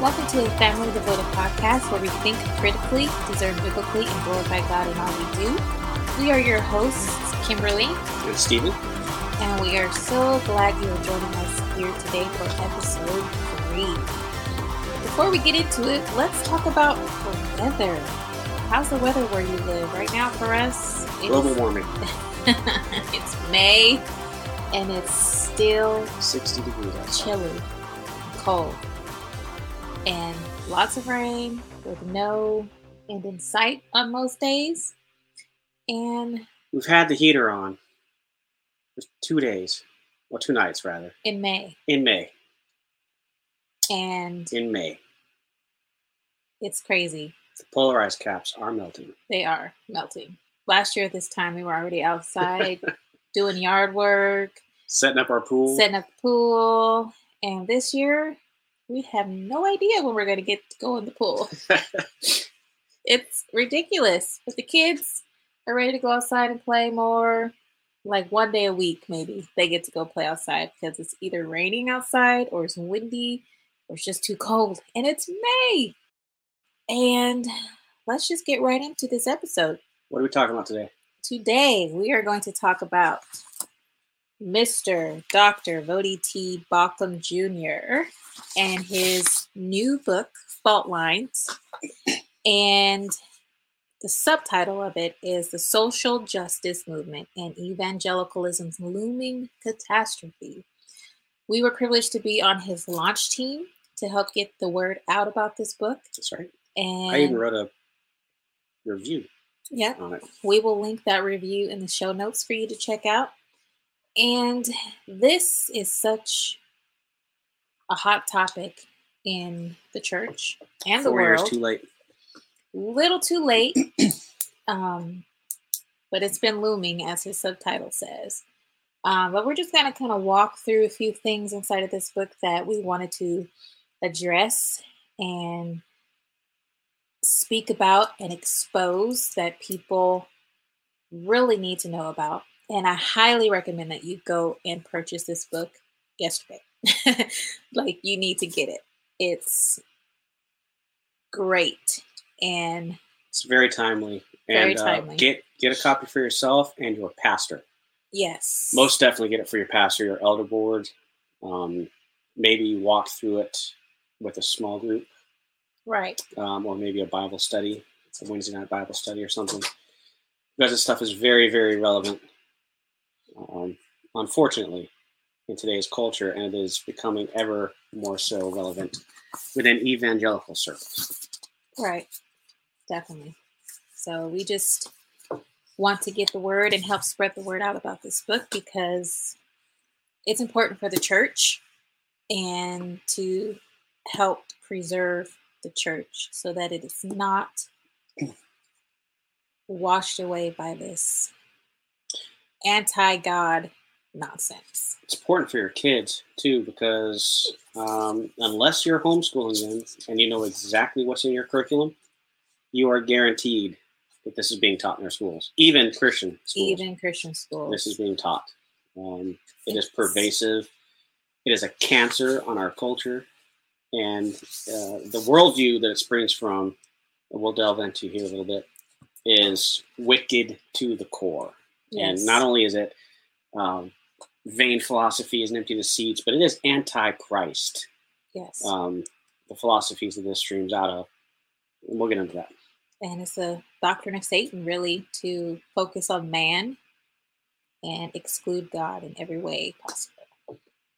Welcome to the Family Devoted podcast where we think critically, discern biblically, and glorify God in all we do. We are your hosts, Kimberly and Stephen, and we are so glad you are joining us here today for episode three. Before we get into it, let's talk about the weather. How's the weather where you live right now for us? It's, global warming. it's May, and it's still 60 degrees outside. chilly, cold, and lots of rain with no end in sight on most days. And We've had the heater on for two days, well, two nights rather, in May, in May. and In May, it's crazy. the polar ice caps are melting. They are melting. Last year at this time, we were already outside doing yard work, Setting up our pool. setting up the pool, and this year we have no idea when we're going to get to go in the pool. it's ridiculous. But the kids are ready to go outside and play more. Like one day a week, maybe they get to go play outside because it's either raining outside or it's windy or it's just too cold. And it's May. And let's just get right into this episode. what are we talking about today? Today, we are going to talk about Mr. Dr. Voddie T. Baucham Jr. and his new book, Fault Lines. And the subtitle of it is The Social Justice Movement and Evangelicalism's Looming Catastrophe. We were privileged to be on his launch team to help get the word out about this book. That's right. And I even wrote a review yeah, we will link that review in the show notes for you to check out. And this is such a hot topic in the church and the Four years world. too late. Little too late, um, but it's been looming, as his subtitle says. Um, but we're just going to kind of walk through a few things inside of this book that we wanted to address and speak about and expose that people really need to know about. And I highly recommend that you go and purchase this book yesterday. like, you need to get it. It's great. And It's very timely. Very and, uh, timely. get get a copy for yourself and your pastor. yes, Most definitely get it for your pastor, your elder board. Um, maybe walk through it with a small group. right. um, or maybe a Bible study, it's a Wednesday night Bible study or something. Because this stuff is very, very relevant, um, unfortunately, in today's culture, and it is becoming ever more so relevant within evangelical circles. Right. Definitely. So we just want to get the word and help spread the word out about this book because it's important for the church and to help preserve the church so that it is not washed away by this anti God nonsense. It's important for your kids too, because um, unless you're homeschooling them and you know exactly what's in your curriculum, you are guaranteed that this is being taught in their schools, even Christian schools. Even Christian schools. this is being taught. Um, it is pervasive. It is a cancer on our culture, and uh, the worldview that it springs from, we'll delve into here a little bit, is wicked to the core. Yes. And not only is it um, vain philosophy is empty deceits, but it is anti-Christ. yes. Um, the philosophies that this streams out of. We'll get into that. and it's a doctrine of Satan, really, to focus on man and exclude God in every way possible.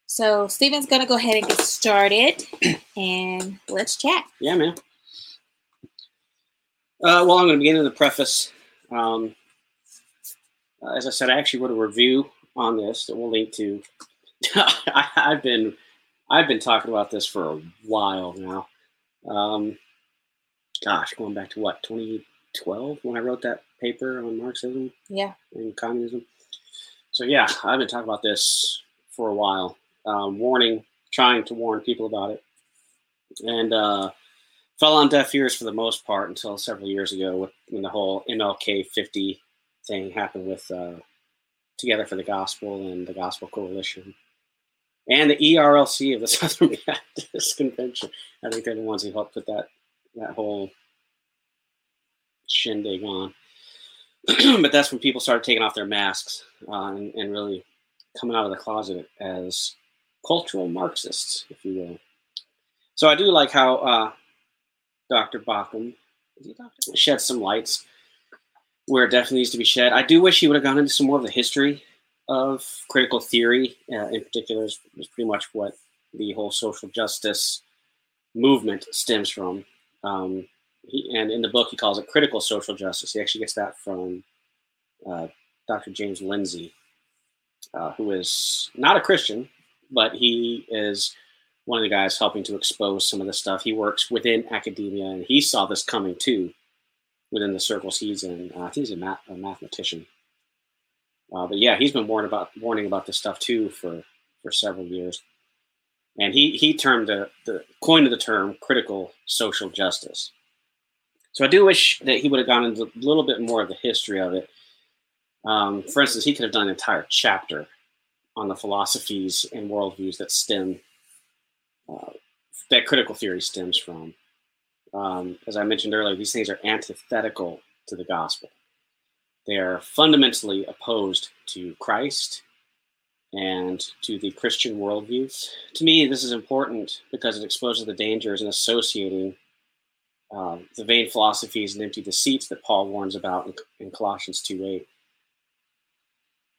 So, Stephen's going to go ahead and get started and let's chat. Yeah, man. Uh, well, I'm going to begin in the preface. Um, uh, as I said, I actually wrote a review on this that we'll link to. I, I've been I've been talking about this for a while now. Um, gosh, going back to what 2012 when I wrote that paper on Marxism Yeah, and communism. So yeah, I've been talking about this for a while, um, warning, trying to warn people about it, and uh, fell on deaf ears for the most part until several years ago with, when the whole MLK 50 thing happened with uh, Together for the Gospel and the Gospel Coalition. and the ERLC of the Southern Baptist Convention. I think they're the ones who helped put that that whole shindig on. but that's when people started taking off their masks uh, and, and, really coming out of the closet as cultural Marxists, if you will. So I do like how uh, Dr. Baucham shed some lights where it definitely needs to be shed. I do wish he would have gone into some more of the history of critical theory, uh, in particular, is, is, pretty much what the whole social justice movement stems from. Um, he, and in the book, he calls it critical social justice. He actually gets that from uh, Dr. James Lindsay, uh, who is not a Christian, but he is one of the guys helping to expose some of the stuff. He works within academia, and he saw this coming too within the circles he's in. Uh, I think he's a, math, a mathematician. Uh, but yeah, he's been warning about warning about this stuff too for for several years, and he he termed the the coined the term critical social justice. So I do wish that he would have gone into a little bit more of the history of it. Um, for instance, he could have done an entire chapter on the philosophies and worldviews that stem uh, that critical theory stems from. Um, as I mentioned earlier, these things are antithetical to the gospel. They are fundamentally opposed to Christ and to the Christian worldview. To me, this is important because it exposes the dangers in associating uh, the vain philosophies and empty deceits that Paul warns about in, in Colossians 2.8.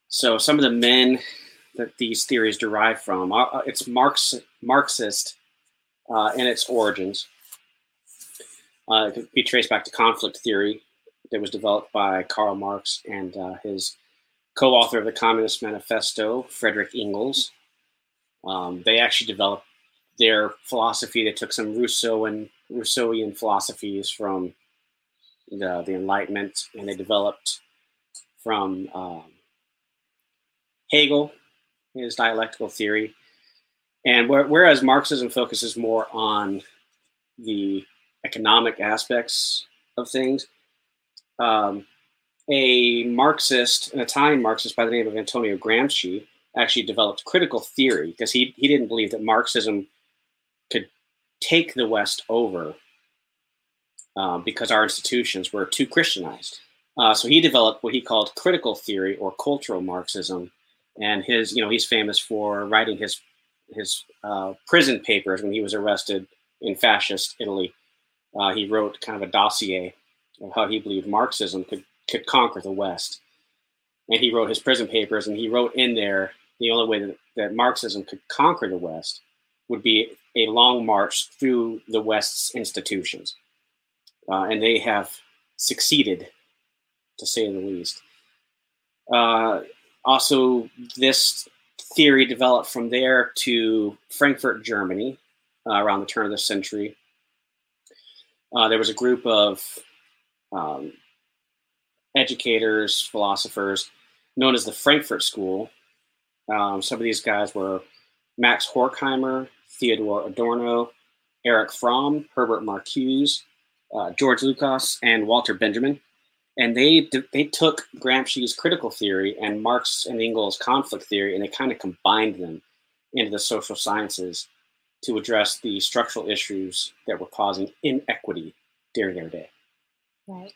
So some of the men that these theories derive from, uh, it's Marx, Marxist uh, in its origins. Uh, it could be traced back to conflict theory that was developed by Karl Marx and uh, his co-author of the Communist Manifesto, Frederick Engels. Um, they actually developed their philosophy. They took some Rousseauian Rousseauian philosophies from the, the Enlightenment, and they developed from um, Hegel, his dialectical theory. And whereas Marxism focuses more on the economic aspects of things, um, a Marxist, an Italian Marxist by the name of Antonio Gramsci, actually developed critical theory because he, he didn't believe that Marxism could take the West over um, because our institutions were too Christianized. Uh, so he developed what he called critical theory or cultural Marxism, and his you know he's famous for writing his his uh, prison papers when he was arrested in fascist Italy. Uh, he wrote kind of a dossier of how he believed Marxism could could conquer the West, and he wrote his prison papers, and he wrote in there the only way that, that Marxism could conquer the West would be a long march through the West's institutions. Uh, and they have succeeded, to say the least. Uh, also, this theory developed from there to Frankfurt, Germany, uh, around the turn of the century. Uh, there was a group of um, educators, philosophers, known as the Frankfurt School. Um, some of these guys were Max Horkheimer, Theodore Adorno, Eric Fromm, Herbert Marcuse, uh, George Lukács, and Walter Benjamin. And they they took Gramsci's critical theory and Marx and Engels' conflict theory, and they kind of combined them into the social sciences to address the structural issues that were causing inequity during their day. Right.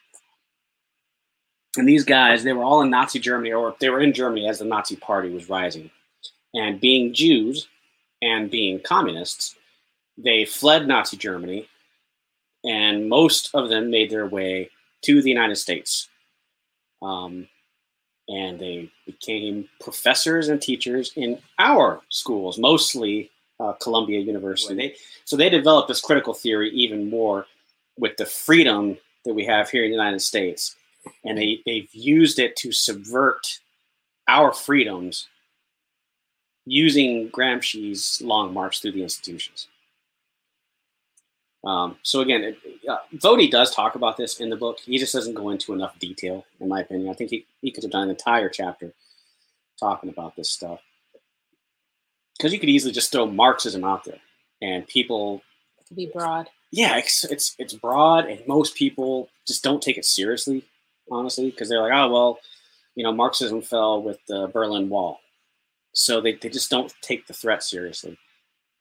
And these guys, they were all in Nazi Germany, or they were in Germany as the Nazi Party was rising. And being Jews and being communists, they fled Nazi Germany, and most of them made their way to the United States. Um, and they became professors and teachers in our schools, mostly uh, Columbia University. They, so they developed this critical theory even more with the freedom that we have here in the United States and they, they've used it to subvert our freedoms using Gramsci's long march through the institutions. Um, so again, it, uh, Voddie does talk about this in the book. He just doesn't go into enough detail, in my opinion. I think he, he could have done an entire chapter talking about this stuff. Because you could easily just throw Marxism out there, and people it could be broad. Yeah, it's, it's it's broad, and most people just don't take it seriously honestly, because they're like, oh well, you know, Marxism fell with the Berlin Wall, so they, they just don't take the threat seriously.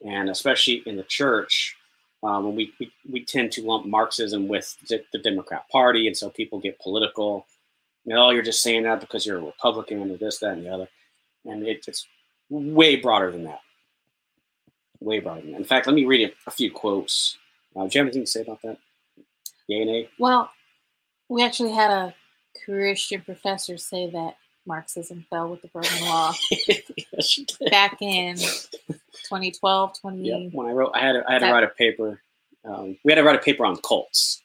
And especially in the church, um, we, we, we tend to lump Marxism with the, the Democrat Party. And so people get political. You know, oh, you're just saying that because you're a Republican or this, that, and the other. And it, it's way broader than that. Way broader than that. In fact, let me read a, a few quotes. Uh, do you have anything to say about that? Yay, nay? Well, we actually had a Christian professor say that Marxism fell with the Berlin Wall yes, back in 2012, 20. Yeah, when I wrote, I had to, I had to write a paper. Um, we had to write a paper on cults,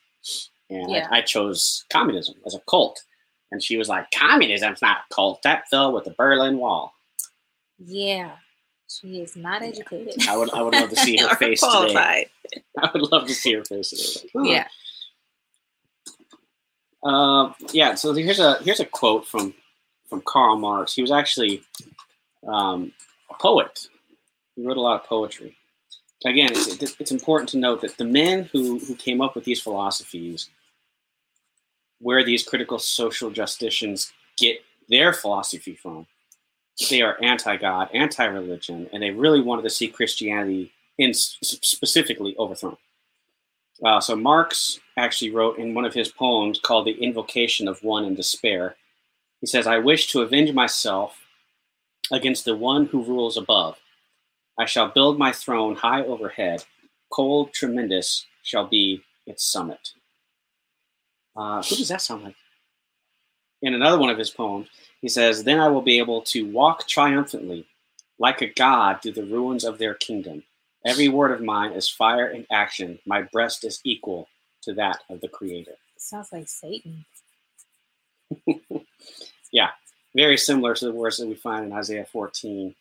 and Yeah. I, I chose communism as a cult. And she was like, "Communism's not a cult. That fell with the Berlin Wall." Yeah, she is not educated. I would, I would love to see her face today. I would love to see her face today. Like. Yeah. Uh, yeah. So here's a here's a quote from from Karl Marx. He was actually um, a poet. He wrote a lot of poetry. Again, it's, it's important to note that the men who who came up with these philosophies, where these critical social justicians get their philosophy from, they are anti-God, anti-religion, and they really wanted to see Christianity in specifically overthrown. Uh, so Marx actually wrote in one of his poems called "The Invocation of One in Despair." He says, "I wish to avenge myself against the one who rules above. I shall build my throne high overhead. Cold, tremendous shall be its summit." Uh, who does that sound like? In another one of his poems, he says, "Then I will be able to walk triumphantly, like a god, through the ruins of their kingdom." Every word of mine is fire and action. My breast is equal to that of the Creator. Sounds like Satan. Yeah, very similar to the words that we find in Isaiah 14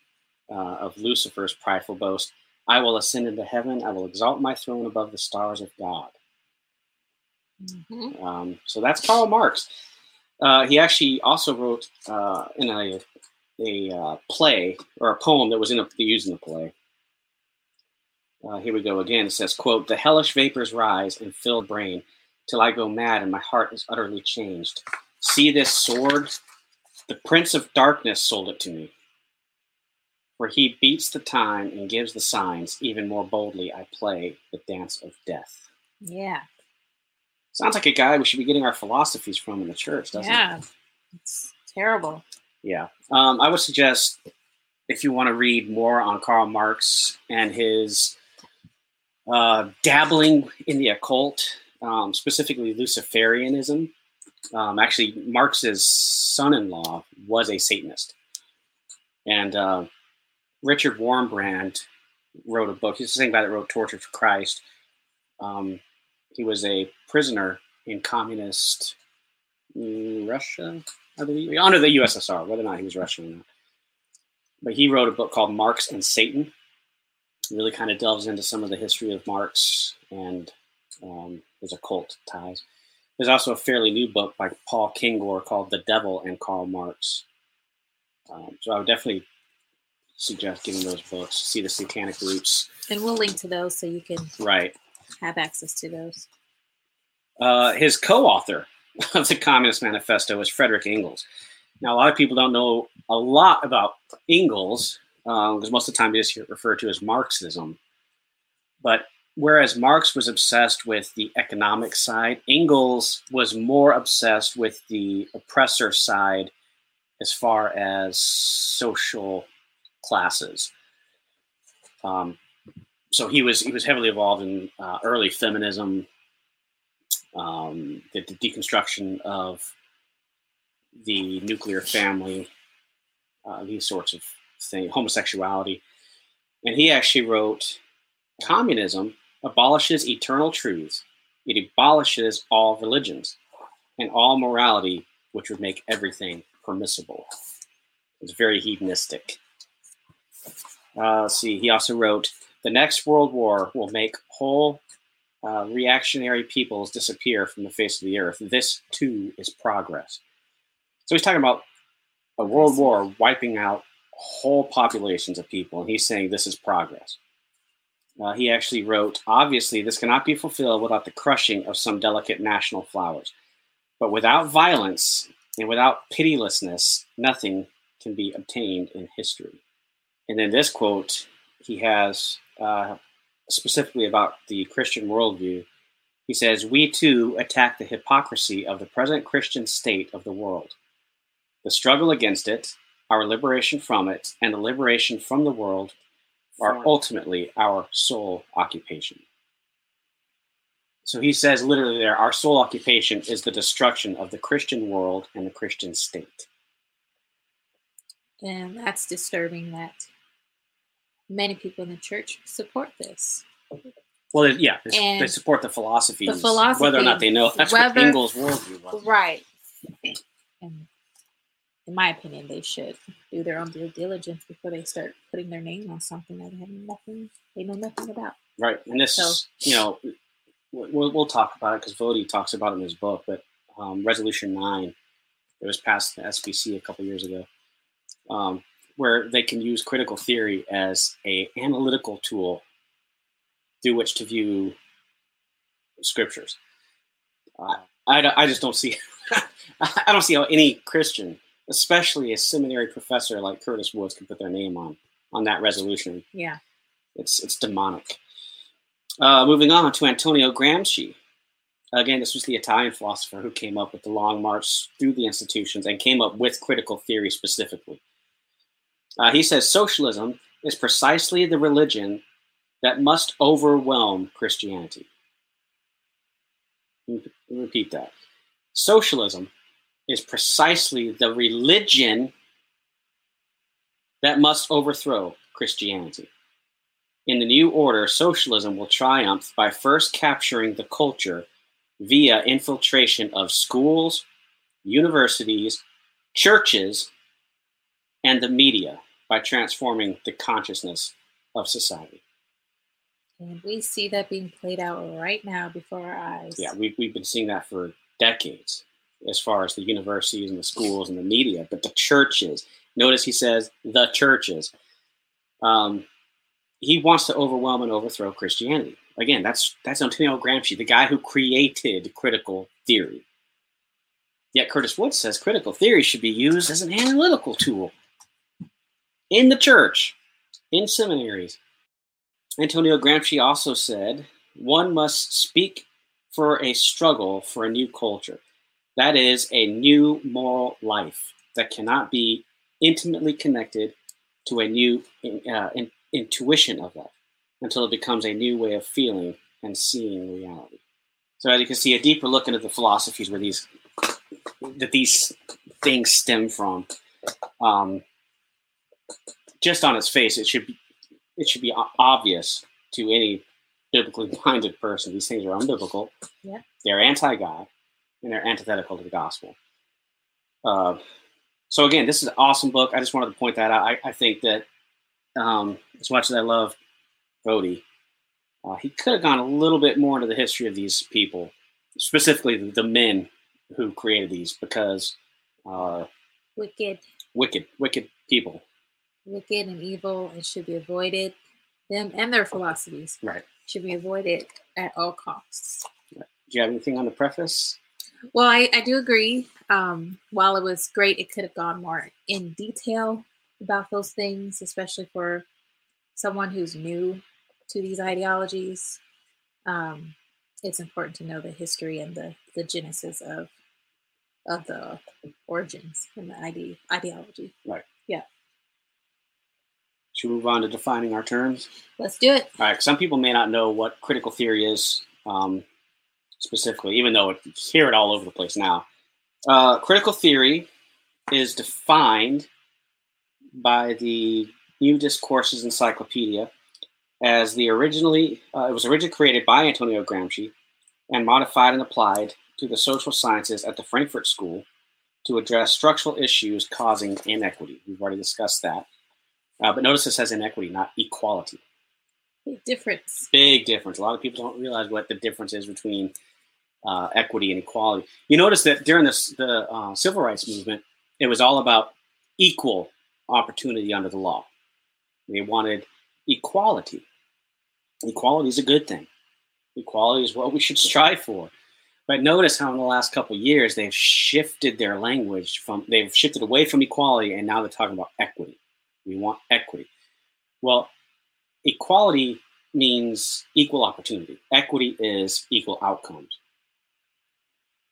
uh, of Lucifer's prideful boast I will ascend into heaven, I will exalt my throne above the stars of God. hmm Um, so that's Karl Marx. Uh, he actually also wrote uh, in a, a uh, play or a poem that was in a, used in the play. Uh, here we go again. It says, "quote The hellish vapors rise and fill brain, till I go mad and my heart is utterly changed. See this sword? The Prince of Darkness sold it to me. For he beats the time and gives the signs. Even more boldly, I play the dance of death." Yeah. Sounds like a guy we should be getting our philosophies from in the church, doesn't it? Yeah. It's terrible. Yeah. Um, I would suggest if you want to read more on Karl Marx and his uh, dabbling in the occult, um, specifically Luciferianism. Um, actually, Marx's son-in-law was a Satanist, and uh, Richard Wurmbrand wrote a book. He's the same guy that wrote Torture for Christ. Um, he was a prisoner in communist mm, Russia, I believe, under the USSR, whether or not he was Russian or not. But he wrote a book called Marx and Satan. It really kind of delves into some of the history of Marx and um, his occult ties. There's also a fairly new book by Paul Kengor called The Devil and Karl Marx. Um, so I would definitely suggest getting those books, see the satanic roots. And we'll link to those so you can Right. Have access to those. Uh, his co-author of the Communist Manifesto is Frederick Engels. Now, a lot of people don't know a lot about Engels because most of the time they just referred to as Marxism. But whereas Marx was obsessed with the economic side, Engels was more obsessed with the oppressor side as far as social classes. Um, so he was he was heavily involved in uh, early feminism, um, the, the deconstruction of the nuclear family, uh, these sorts of things, homosexuality. And he actually wrote Communism abolishes eternal truths, it abolishes all religions and all morality, which would make everything permissible. It's very hedonistic. Uh, see, he also wrote The next world war will make whole uh, reactionary peoples disappear from the face of the earth. This too is progress. So he's talking about a world war wiping out whole populations of people, and he's saying this is progress. Uh, he actually wrote, obviously, this cannot be fulfilled without the crushing of some delicate national flowers. But without violence and without pitilessness, nothing can be obtained in history. And in this quote, he has uh, specifically about the Christian worldview. He says, We too attack the hypocrisy of the present Christian state of the world. The struggle against it, our liberation from it, and the liberation from the world are ultimately our sole occupation. So he says literally there, our sole occupation is the destruction of the Christian world and the Christian state. And that's disturbing that many people in the church support this. Well, yeah, they, they support the philosophies, the philosophy, whether or not they know that's whether, what Engels' worldview was. Right. And in my opinion, they should do their own due diligence before they start putting their name on something that they have nothing, they know nothing about. Right, and this, so, you know, we'll, we'll talk about it because Voddie talks about it in his book. But um, Resolution Nine, it was passed the SBC a couple years ago, um, where they can use critical theory as a analytical tool through which to view scriptures. Uh, I, I just don't see I don't see how any Christian, especially a seminary professor like Curtis Woods, can put their name on on that resolution. Yeah, it's it's demonic. Uh, moving on to Antonio Gramsci. Again, this was the Italian philosopher who came up with the long march through the institutions and came up with critical theory specifically. Uh, he says socialism is precisely the religion that must overwhelm Christianity. Repeat that. Socialism is precisely the religion that must overthrow Christianity. In the new order, socialism will triumph by first capturing the culture via infiltration of schools, universities, churches, and the media by transforming the consciousness of society. And we see that being played out right now before our eyes. Yeah, we've, we've been seeing that for decades as far as the universities and the schools and the media, but the churches. Notice he says the churches. Um, he wants to overwhelm and overthrow Christianity. Again, that's that's Antonio Gramsci, the guy who created critical theory. Yet Curtis Wood says critical theory should be used as an analytical tool in the church, in seminaries. Antonio Gramsci also said, one must speak for a struggle for a new culture. That is a new moral life that cannot be intimately connected to a new uh, in, intuition of that until it becomes a new way of feeling and seeing reality. So as you can see, a deeper look into the philosophies where these that these things stem from. Um, just on its face, it should be it should be obvious to any biblically minded person. These things are unbiblical. Yeah. They're anti-God, and they're antithetical to the gospel. Uh, so again, this is an awesome book. I just wanted to point that out. I, I think that um, as much as I love Voddie, uh, he could have gone a little bit more into the history of these people, specifically the, the men who created these, because uh, wicked, wicked, wicked people, wicked and evil, and should be avoided. Them and their philosophies, right, should be avoided at all costs. Right. Do you have anything on the preface? Well, I, I do agree. Um, while it was great, it could have gone more in detail about those things, especially for someone who's new to these ideologies. Um, it's important to know the history and the, the genesis of of the origins and the ide- ideology. Right. Should we move on to defining our terms? Let's do it. All right. Some people may not know what critical theory is um, specifically, even though you hear it all over the place now. Uh, critical theory is defined by the New Discourses Encyclopedia as the originally uh, it was originally created by Antonio Gramsci and modified and applied to the social sciences at the Frankfurt School to address structural issues causing inequity. We've already discussed that. Uh, but notice this says inequity, not equality. Big difference. Big difference. A lot of people don't realize what the difference is between uh, equity and equality. You notice that during this, the uh, civil rights movement, it was all about equal opportunity under the law. They wanted equality. Equality is a good thing. Equality is what we should strive for. But notice how in the last couple years they've shifted their language from they've shifted away from equality and now they're talking about equity. We want equity. Well, equality means equal opportunity. Equity is equal outcomes.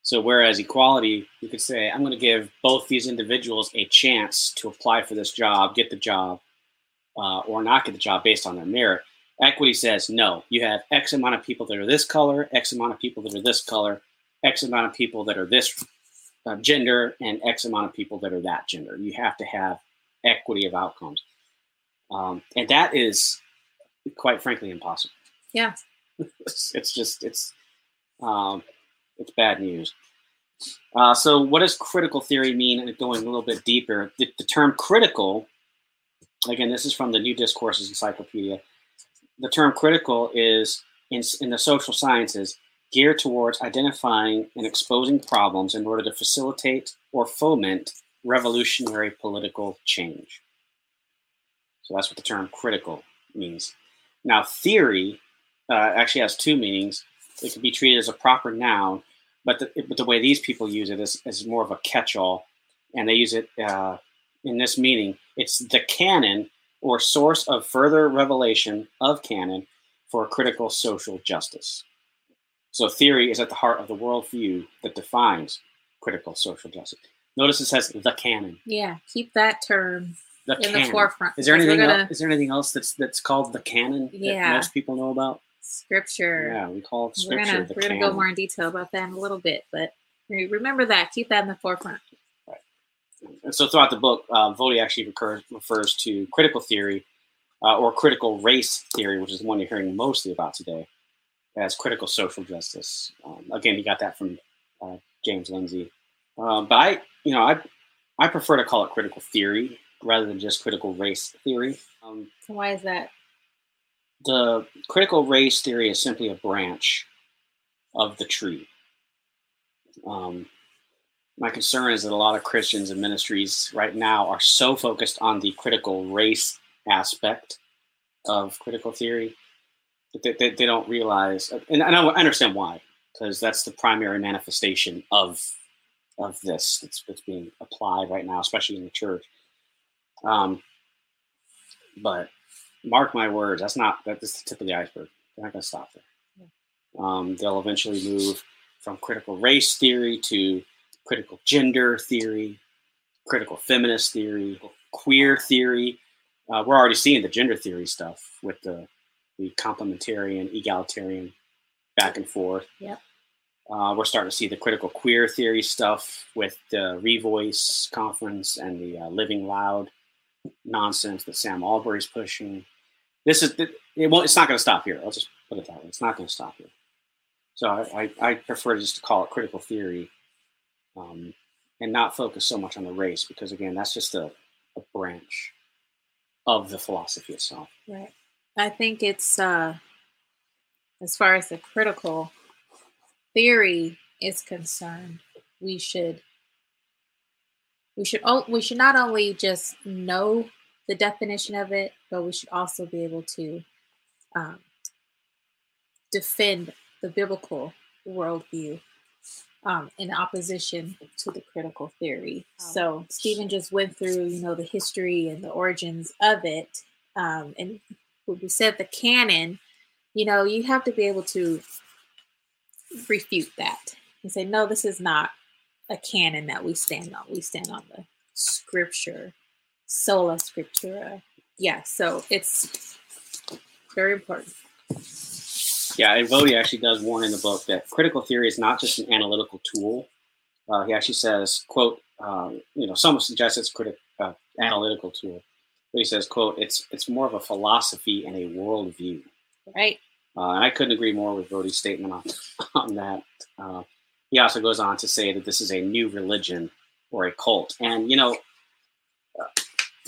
So, whereas equality, you could say, I'm going to give both these individuals a chance to apply for this job, get the job, uh, or not get the job based on their merit. Equity says, no, you have X amount of people that are this color, X amount of people that are this color, X amount of people that are this uh, gender, and X amount of people that are that gender. You have to have equity of outcomes. Um, and that is, quite frankly, impossible. Yeah. it's, it's just, it's, um, it's bad news. Uh, so, what does critical theory mean? And going a little bit deeper, the, the term critical, again, this is from the New Discourses Encyclopedia the term critical is in, in the social sciences geared towards identifying and exposing problems in order to facilitate or foment revolutionary political change. So that's what the term critical means. Now, theory uh, actually has two meanings. It can be treated as a proper noun, but the, but the way these people use it is, is more of a catch all, and they use it uh, in this meaning. It's the canon or source of further revelation of canon for critical social justice. So, theory is at the heart of the worldview that defines critical social justice. Notice it says the canon. Yeah, keep that term the in canon. the forefront. Is there anything? gonna- Else, is there anything else that's that's called the canon Yeah. that most people know about? Scripture. Yeah, we call it we're scripture gonna we're gonna go more in detail about that in a little bit, but remember that. Keep that in the forefront. Right. And so throughout the book, uh, Voddie actually recurs, refers to critical theory uh, or critical race theory, which is the one you're hearing mostly about today, as critical social justice. Um, again, he got that from uh, James Lindsay. Um, but I, you know, I, I prefer to call it critical theory rather than just critical race theory. Um, So why is that? the critical race theory is simply a branch of the tree. Um, my concern is that a lot of Christians and ministries right now are so focused on the critical race aspect of critical theory that they, they, they don't realize, and, and I understand why, because that's the primary manifestation of of this that's, that's being applied right now, especially in the church. Um, but mark my words, that's not that's the tip of the iceberg. They're not going to stop there. Um, they'll eventually move from critical race theory to critical gender theory, critical feminist theory, queer theory. Uh, we're already seeing the gender theory stuff with the the complementarian, egalitarian, back and forth. Yep. Uh, we're starting to see the critical queer theory stuff with the Revoice conference and the uh, Living Loud nonsense that Sam Allberry's pushing. This is it won't. It's not going to stop here. I'll just put it that way. It's not going to stop here. So I, I, I prefer just to call it critical theory, um, and not focus so much on the race because again, that's just a, a branch of the philosophy itself. Right. I think it's uh as far as the critical theory is concerned, we should we should we should not only just know the definition of it, but we should also be able to um, defend the biblical worldview um, in opposition to the critical theory. So Stephen just went through, you know, the history and the origins of it, um, and we said the canon, you know, you have to be able to refute that and say, no, this is not a canon that we stand on. We stand on the scripture, sola scriptura. Yeah, so it's very important. Yeah, and Voddie actually does warn in the book that critical theory is not just an analytical tool. Uh, he actually says, "quote um, You know, some suggest it's critical uh, analytical tool, but he says, "quote It's it's more of a philosophy and a worldview." Right? Uh, and I couldn't agree more with Voddie's statement on on that. Uh, he also goes on to say that this is a new religion or a cult, and you know. Uh,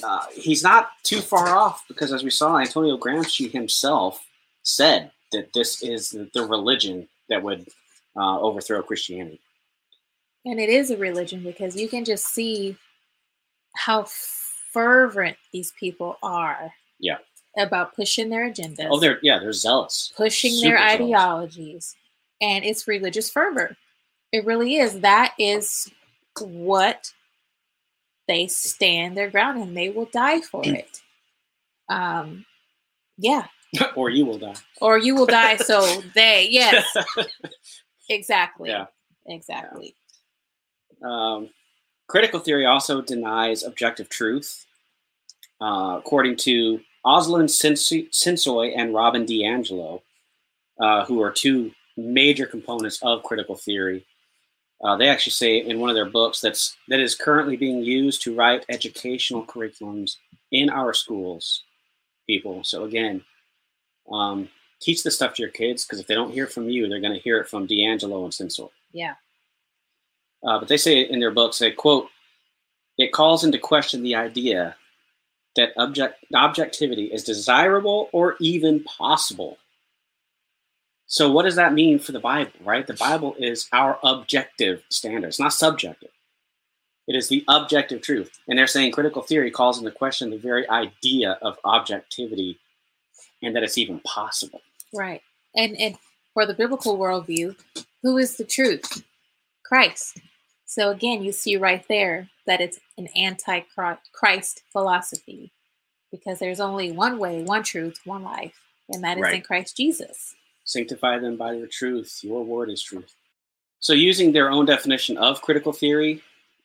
uh, he's not too far off because, as we saw, Antonio Gramsci himself said that this is the, the religion that would uh, overthrow Christianity. And it is a religion because you can just see how fervent these people are. Yeah. About pushing their agendas. Oh, they're yeah, they're zealous, pushing Super their zealous. ideologies. And it's religious fervor. It really is. That is what they stand their ground and they will die for it. Um, Yeah. or you will die. Or you will die. So they, yes, exactly. Yeah. Exactly. Um, critical theory also denies objective truth. Uh, according to Özlem Sensoy and Robin DiAngelo, uh, who are two major components of critical theory, uh, they actually say in one of their books that's that is currently being used to write educational curriculums in our schools. People, so again, um, teach this stuff to your kids because if they don't hear from you, they're going to hear it from DiAngelo and Sensoy. Yeah. Uh, but they say in their books, they quote, it calls into question the idea that object, objectivity is desirable or even possible. So, what does that mean for the Bible, right? The Bible is our objective standard, it's not subjective. It is the objective truth. And they're saying critical theory calls into question the very idea of objectivity and that it's even possible. Right. And and for the biblical worldview, who is the truth? Christ. So again, you see right there that it's an anti-Christ philosophy because there's only one way, one truth, one life, and that is right. in Christ Jesus. Sanctify them by your truth. Your word is truth. So, using their own definition of critical theory,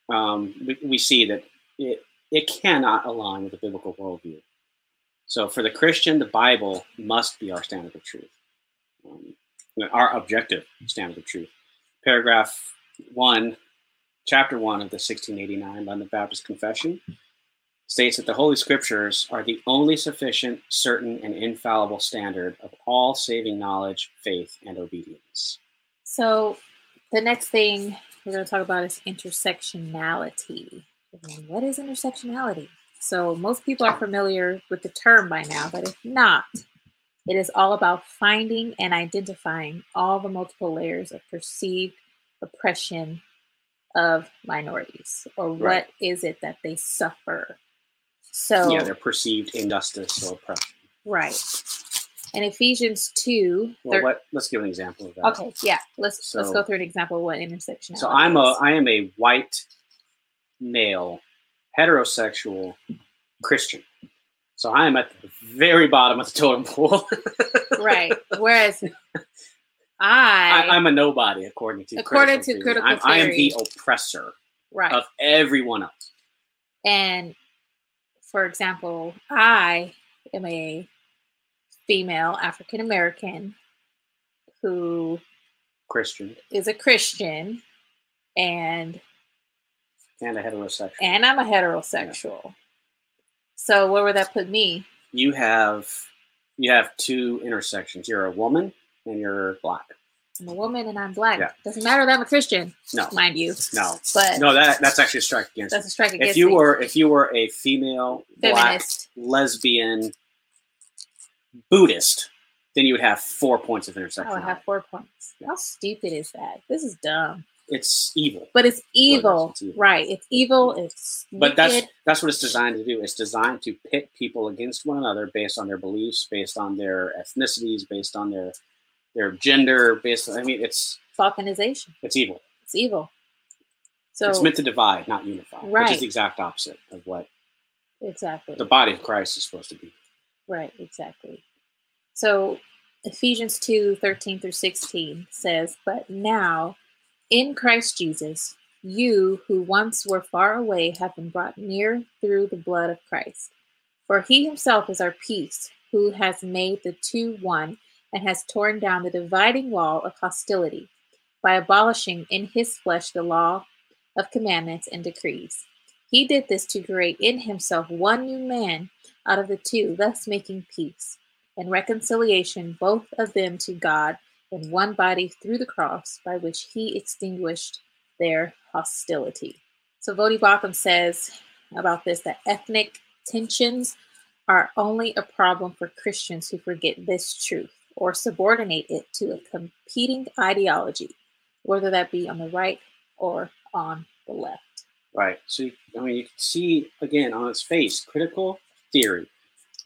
um, we, we see that it, it cannot align with the biblical worldview. So, for the Christian, the Bible must be our standard of truth, um, our objective standard of truth. Paragraph one chapter 1 of the 1689 London Baptist Confession states that the Holy Scriptures are the only sufficient, certain, and infallible standard of all saving knowledge, faith, and obedience. So, the next thing we're going to talk about is intersectionality. What is intersectionality? So, most people are familiar with the term by now, but if not, it is all about finding and identifying all the multiple layers of perceived oppression of minorities or what right. is it that they suffer? So yeah their perceived injustice or oppression. Right. And ephesians 2 well, what, let's give an example of that. Okay yeah let's so, let's go through an example of what intersection so i'm a i am a white male heterosexual christian. So i am at the very bottom of the totem pole. Right whereas I, I am a nobody according to according to critical theory. I am the oppressor right. of everyone else. And for example, I am a female African American who Christian is a Christian and and a heterosexual. And I'm a heterosexual. Yeah. So where would that put me? You have you have two intersections. You're a woman and you're black. I'm a woman and I'm black. Yeah. Doesn't matter that I'm a Christian. No, mind you. No, but no, that that's actually a strike against. That's a strike against. If you me. were if you were a female feminist, black, lesbian, Buddhist, then you would have four points of intersection. I would have four points. How stupid is that? This is dumb. It's evil. But it's evil. it's evil. Right. It's evil. It's But that's that's what it's designed to do. It's designed to pit people against one another based on their beliefs, based on their ethnicities, based on their their gender based I mean it's balkanization. It's evil. It's evil. So it's meant to divide, not unify. Right. Which is the exact opposite of what exactly the body of Christ is supposed to be. Right, exactly. So Ephesians 2, 13 through 16 says, But now in Christ Jesus, you who once were far away have been brought near through the blood of Christ. For he himself is our peace, who has made the two one and has torn down the dividing wall of hostility by abolishing in his flesh the law of commandments and decrees. He did this to create in himself one new man out of the two, thus making peace and reconciliation, both of them to God in one body through the cross, by which he extinguished their hostility. So Baucham says about this that ethnic tensions are only a problem for Christians who forget this truth or subordinate it to a competing ideology, whether that be on the right or on the left. Right. So, I mean, you can see again on its face critical theory.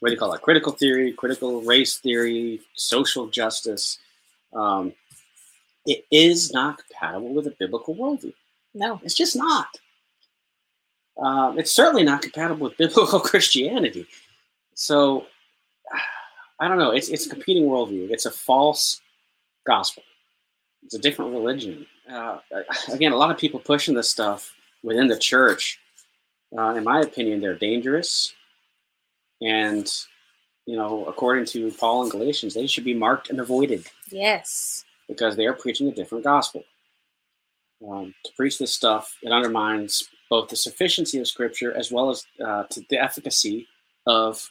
What do you call it? Critical theory, critical race theory, social justice. Um, it is not compatible with a biblical worldview. No, it's just not. Um, it's certainly not compatible with biblical Christianity. So, I don't know. It's it's a competing worldview. It's a false gospel. It's a different religion. Uh, again, a lot of people pushing this stuff within the church. Uh, in my opinion, they're dangerous, and you know, according to Paul and Galatians, they should be marked and avoided. Yes, because they are preaching a different gospel. Um, to preach this stuff, it undermines both the sufficiency of Scripture as well as uh, the efficacy of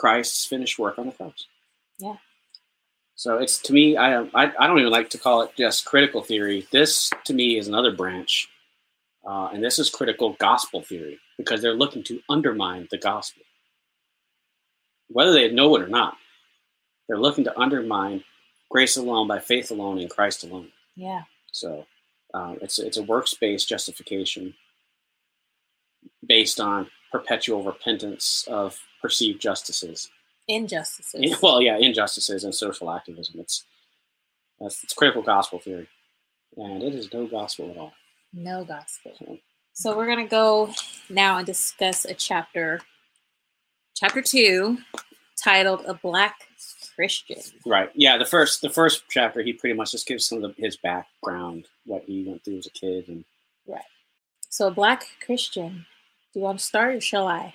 Christ's finished work on the cross. Yeah. So it's to me, I, I, I don't even like to call it just critical theory. This to me is another branch, uh, and this is critical gospel theory because they're looking to undermine the gospel, whether they know it or not. They're looking to undermine grace alone by faith alone in Christ alone. Yeah. So um, it's it's a works based justification based on perpetual repentance of perceived justices injustices. Well, yeah, injustices and social activism. It's that's it's critical gospel theory, and it is no gospel at all. No gospel. So, so we're gonna go now and discuss a chapter, chapter two, titled "A Black Christian." Right. Yeah. The first the first chapter, he pretty much just gives some of the, his background, what he went through as a kid, and right. So, a black Christian. Do you want to start, or shall I?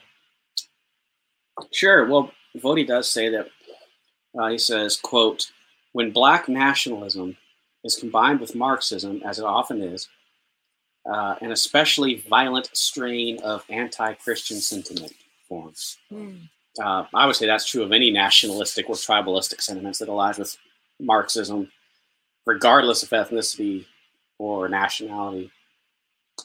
Sure. Well, Voddie does say that uh, he says, quote, when black nationalism is combined with Marxism, as it often is, uh, an especially violent strain of anti-Christian sentiment forms. Mm. Uh, I would say that's true of any nationalistic or tribalistic sentiments that aligns with Marxism, regardless of ethnicity or nationality.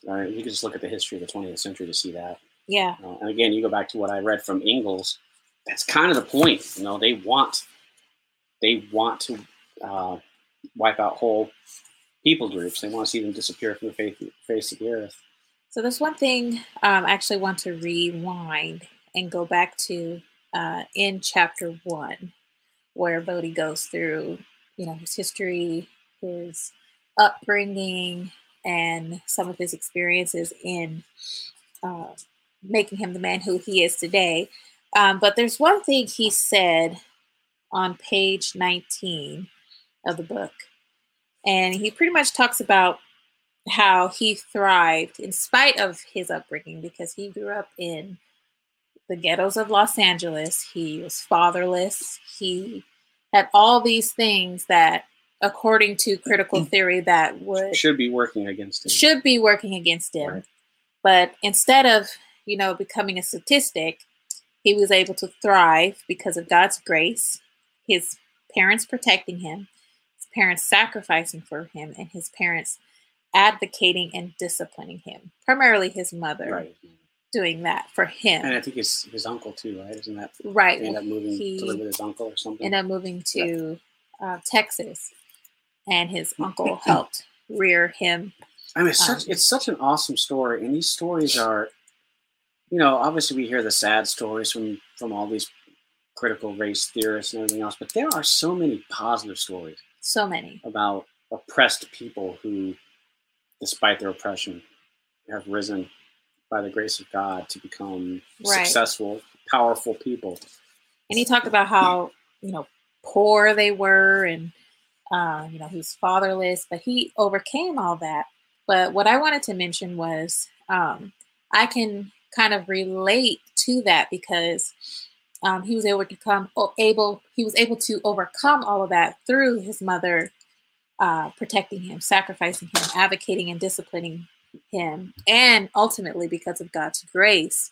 Uh, you can just look at the history of the 20th century to see that. Yeah. Uh, and again, you go back to what I read from Engels that's kind of the point. You know, they want they want to uh, wipe out whole people groups. They want to see them disappear from the face, face of the earth. So there's one thing um, I actually want to rewind and go back to uh, in chapter one, where Voddie goes through, you know, his history, his upbringing, and some of his experiences in uh, making him the man who he is today. Um, but there's one thing he said on page 19 of the book. And he pretty much talks about how he thrived in spite of his upbringing because he grew up in the ghettos of Los Angeles. He was fatherless. He had all these things that, according to critical theory, that would should be working against him. Should be working against him. Right. But instead of, you know, becoming a statistic, he was able to thrive because of God's grace, his parents protecting him, his parents sacrificing for him, and his parents advocating and disciplining him. Primarily his mother right. doing that for him. And I think his his uncle too, right? Isn't that right? End up moving he to live with his uncle or something. End up moving to yeah. uh, Texas, and his uncle helped rear him. I mean, it's such um, it's such an awesome story, and these stories are you know, obviously we hear the sad stories from from all these critical race theorists and everything else, but there are so many positive stories. So many about oppressed people who, despite their oppression, have risen by the grace of God to become right. successful, powerful people. And he talked about how you know poor they were, and uh, you know he was fatherless, but he overcame all that. But what I wanted to mention was um, I can kind of relate to that because um, he was able to come able he was able to overcome all of that through his mother uh, protecting him, sacrificing him, advocating and disciplining him, and ultimately because of God's grace.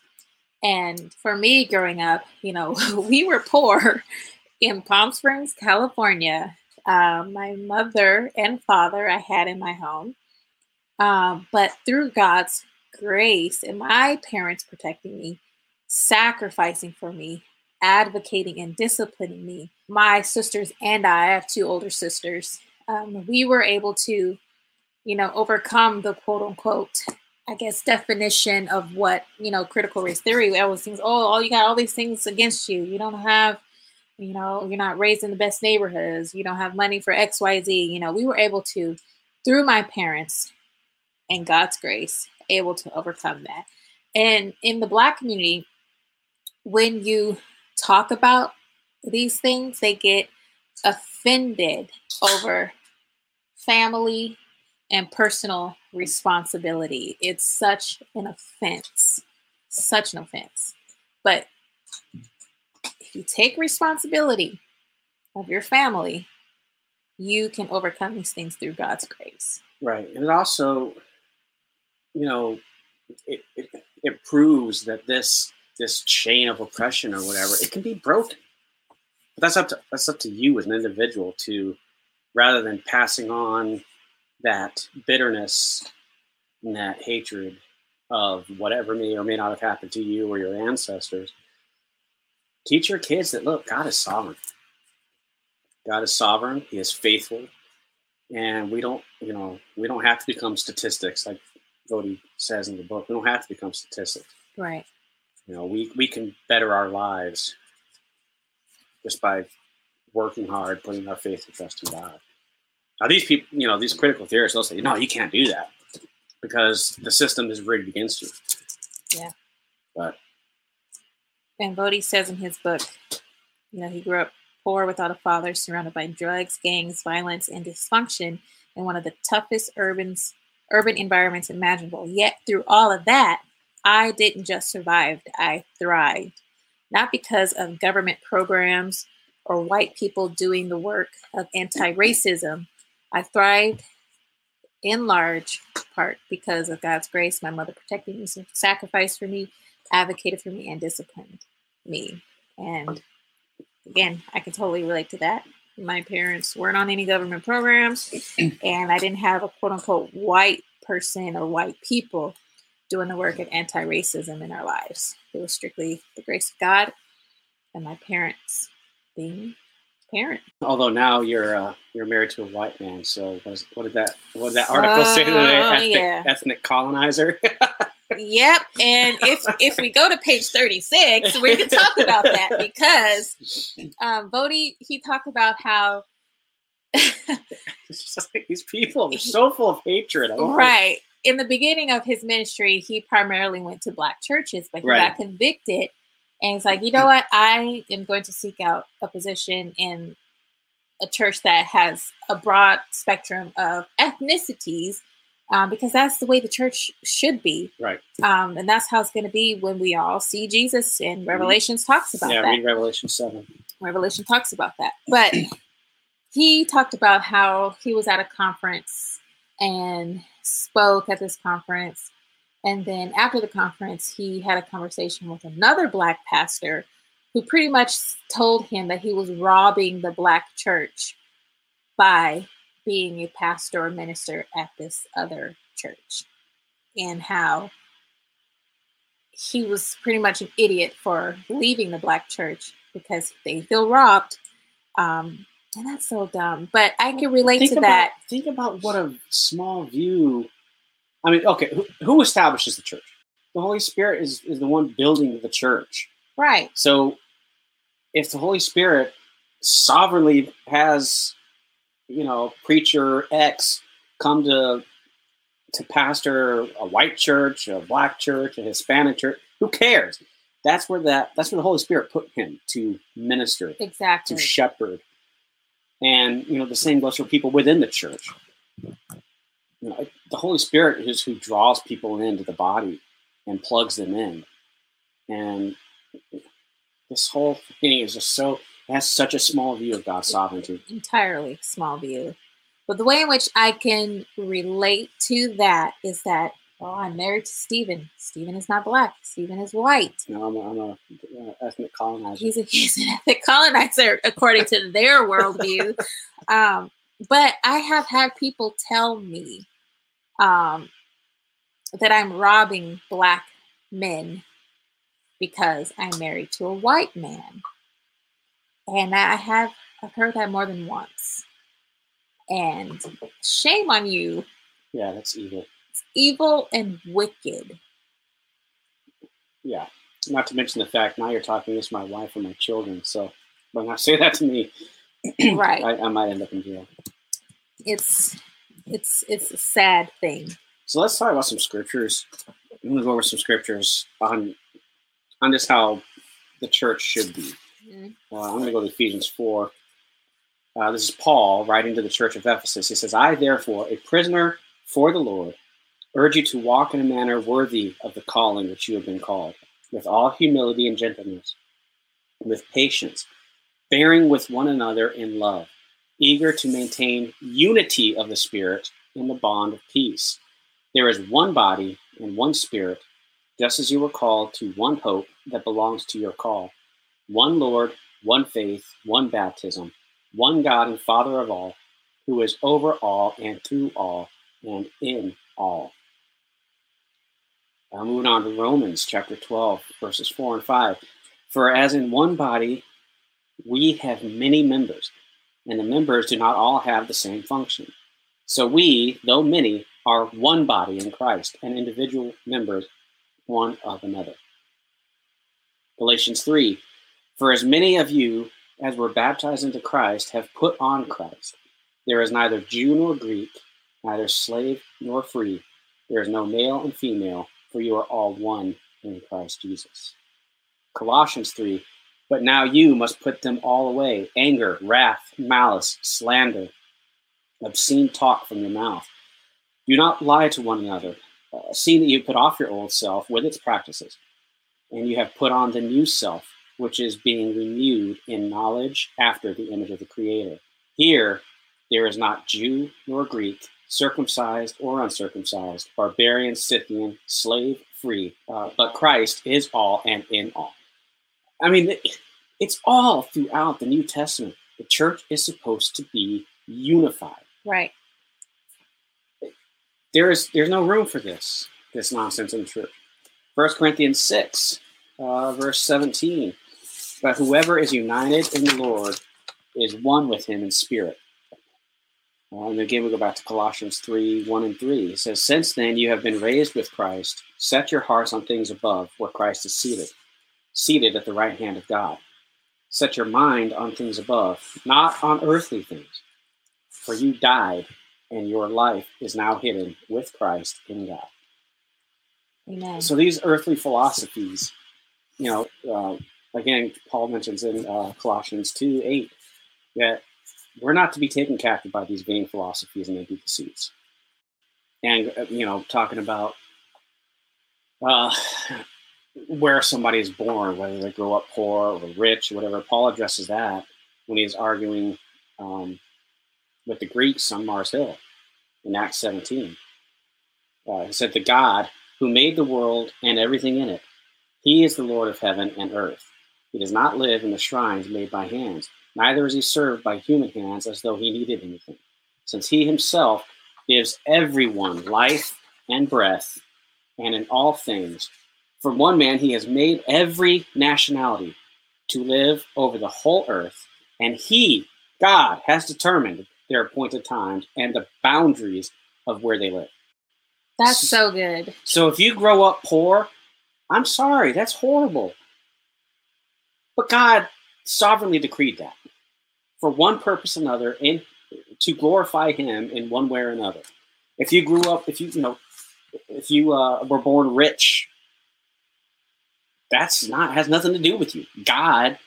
And for me, growing up, you know, we were poor in Palm Springs, California. Uh, my mother and father I had in my home, um, but through God's grace and my parents protecting me, sacrificing for me, advocating and disciplining me. My sisters and I, I have two older sisters, um, we were able to, you know, overcome the quote unquote, I guess, definition of what, you know, critical race theory. I was things, oh, all you got all these things against you. You don't have, you know, you're not raised in the best neighborhoods. You don't have money for XYZ. You know, we were able to, through my parents and God's grace, able to overcome that. And in the Black community, when you talk about these things they get offended over family and personal responsibility. It's such an offense, such an offense. But if you take responsibility of your family, you can overcome these things through God's grace. Right. And it also, you know, it, it, it proves that this this chain of oppression or whatever, it can be broken. But that's up to that's up to you as an individual to rather than passing on that bitterness and that hatred of whatever may or may not have happened to you or your ancestors. Teach your kids that look, God is sovereign. God is sovereign, He is faithful, and we don't, you know, we don't have to become statistics like Voddie says in the book. We don't have to become statistics. Right. You know, we, we can better our lives just by working hard, putting our faith and trust in God. Now, these people, you know, these critical theorists, they'll say, no, you can't do that because the system is rigged against you. Yeah. But. And Voddie says in his book, you know, he grew up poor without a father, surrounded by drugs, gangs, violence, and dysfunction in one of the toughest urbans, urban environments imaginable. Yet, through all of that, I didn't just survive, I thrived. Not because of government programs or white people doing the work of anti racism, I thrived in large part because of God's grace. My mother protected me, sacrificed for me, advocated for me, and disciplined me. And again, I can totally relate to that. My parents weren't on any government programs, and I didn't have a quote unquote white person or white people doing the work of anti racism in our lives. It was strictly the grace of God and my parents being parent. Although now you're uh, you're married to a white man, so what, is, what did that what did that article uh, say today? Ethnic, yeah. ethnic colonizer. yep, and if if we go to page thirty six, we can talk about that because um, Voddie he talked about how. it's just like these people are so full of hatred. Right. In the beginning of his ministry, he primarily went to black churches, but he right. got convicted and he's like, you know what? I am going to seek out a position in a church that has a broad spectrum of ethnicities um, because that's the way the church should be. Right. Um, and that's how it's going to be when we all see Jesus. And mm-hmm. Revelations mm-hmm. talks about yeah, that. read Revelation 7. Revelation talks about that. But he talked about how he was at a conference and spoke at this conference and then after the conference, he had a conversation with another black pastor who pretty much told him that he was robbing the black church by being a pastor or minister at this other church and how he was pretty much an idiot for leaving the black church because they feel robbed. Um, and that's so dumb. But I can relate think to about, that. Think about what a small view I mean, okay, who, who establishes the church? The Holy Spirit is, is the one building the church. Right. So if the Holy Spirit sovereignly has, you know, preacher X come to to pastor a white church, a black church, a Hispanic church, who cares? That's where that that's where the Holy Spirit put him to minister, exactly, to shepherd, and you know the same goes for people within the church you know, the Holy Spirit is who draws people into the body and plugs them in. And this whole thing is just so it has such a small view of God's sovereignty. Entirely small view. But the way in which I can relate to that is that, well, I'm married to Stephen. Stephen is not black. Stephen is white. No, I'm a, I'm a uh, ethnic colonizer. He's, a, he's an ethnic colonizer according to their worldview. Um, but I have had people tell me um, that I'm robbing black men because I'm married to a white man. And I have I've heard that more than once. And shame on you. Yeah, that's evil. It's evil and wicked. Yeah. Not to mention the fact now you're talking against my wife and my children. So when I say that to me, right, I, I might end up in jail. It's it's it's a sad thing. So let's talk about some scriptures. I'm gonna go over some scriptures on on just how the church should be. Mm-hmm. I'm going to go to Ephesians 4. Uh, this is Paul writing to the church of Ephesus. He says, I, therefore, a prisoner for the Lord, urge you to walk in a manner worthy of the calling which you have been called, with all humility and gentleness, with patience, bearing with one another in love, eager to maintain unity of the Spirit in the bond of peace. There is one body and one Spirit, just as you were called to one hope that belongs to your call, one Lord, one faith, one baptism, one God and Father of all, who is over all and through all and in all. Uh, moving on to Romans chapter 12, verses 4 and 5. For as in one body we have many members, and the members do not all have the same function. So we, though many, are one body in Christ, and individual members one of another. Galatians 3 For as many of you as were baptized into Christ have put on Christ. There is neither Jew nor Greek, neither slave nor free. There is no male and female, for you are all one in Christ Jesus. Colossians 3 But now you must put them all away anger, wrath, malice, slander, obscene talk from your mouth. Do not lie to one another, uh, seeing that you put off your old self with its practices, and you have put on the new self, which is being renewed in knowledge after the image of the Creator. Here, there is not Jew nor Greek, circumcised or uncircumcised, barbarian, Scythian, slave, free, uh, but Christ is all and in all. I mean, it's all throughout the New Testament. The church is supposed to be unified. Right. There is there's no room for this this nonsense in the church. First Corinthians six, uh, verse seventeen. But whoever is united in the Lord is one with him in spirit. And again, we go back to Colossians 3 1 and 3. It says, Since then you have been raised with Christ, set your hearts on things above, where Christ is seated, seated at the right hand of God. Set your mind on things above, not on earthly things. For you died, and your life is now hidden with Christ in God. Amen. So these earthly philosophies, you know, uh, again, Paul mentions in uh, Colossians 2 8 that we're not to be taken captive by these vain philosophies and empty pursuits. And, uh, you know, talking about uh, where somebody is born, whether they grow up poor or rich or whatever, Paul addresses that when he's arguing um, with the Greeks on Mars Hill in Acts 17. Uh, he said, The God who made the world and everything in it, he is the Lord of heaven and earth. He does not live in the shrines made by hands neither is he served by human hands as though he needed anything, since he himself gives everyone life and breath, and in all things. From one man, he has made every nationality to live over the whole earth, and he, God, has determined their appointed times and the boundaries of where they live. That's so good. So if you grow up poor, I'm sorry, that's horrible. But God sovereignly decreed that for one purpose or another and to glorify him in one way or another. If you grew up, if you, you know, if you uh, were born rich, that's not has nothing to do with you. God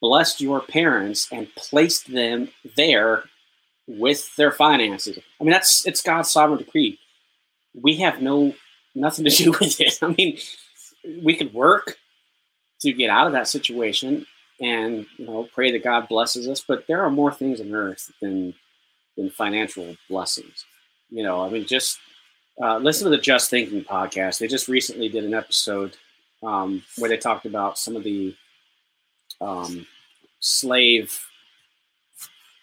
blessed your parents and placed them there with their finances. I mean, that's it's God's sovereign decree. We have no nothing to do with it. I mean, we could work to get out of that situation and you know pray that God blesses us. But there are more things on earth than than financial blessings. You know, I mean, just uh, listen to the Just Thinking podcast. They just recently did an episode um, where they talked about some of the um, slave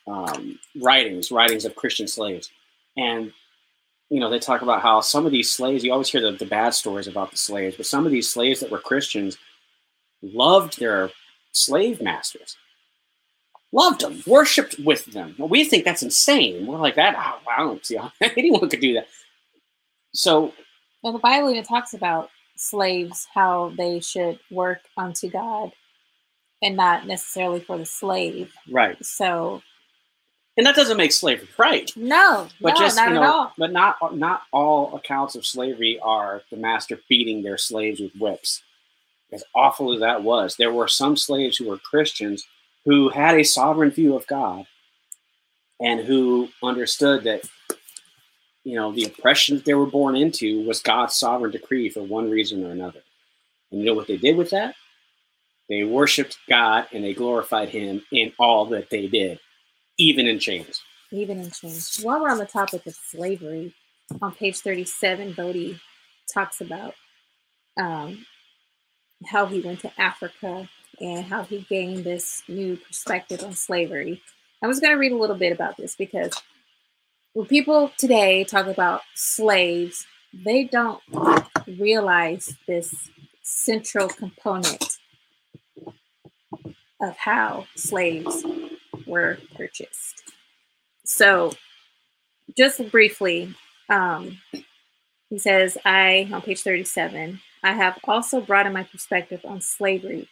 um, writings, writings of Christian slaves, and you know they talk about how some of these slaves. You always hear the, the bad stories about the slaves, but some of these slaves that were Christians loved their slave masters. Loved them, worshipped with them. Well, we think that's insane. We're like that. Oh, I don't see how anyone could do that. So, well, the Bible even talks about slaves how they should work unto God and not necessarily for the slave. Right. So, and that doesn't make slavery right. No, but no, just not you know, at all. but not not all accounts of slavery are the master beating their slaves with whips as awful as that was, there were some slaves who were Christians who had a sovereign view of God and who understood that you know the oppression that they were born into was God's sovereign decree for one reason or another. And you know what they did with that? They worshiped God and they glorified Him in all that they did, even in chains. Even in chains. While we're on the topic of slavery, on page 37, Voddie talks about um, how he went to Africa and how he gained this new perspective on slavery. I was going to read a little bit about this because when people today talk about slaves, they don't realize this central component of how slaves were purchased. So, just briefly, um, he says, I, on page 37, I have also brought in my perspective on slavery.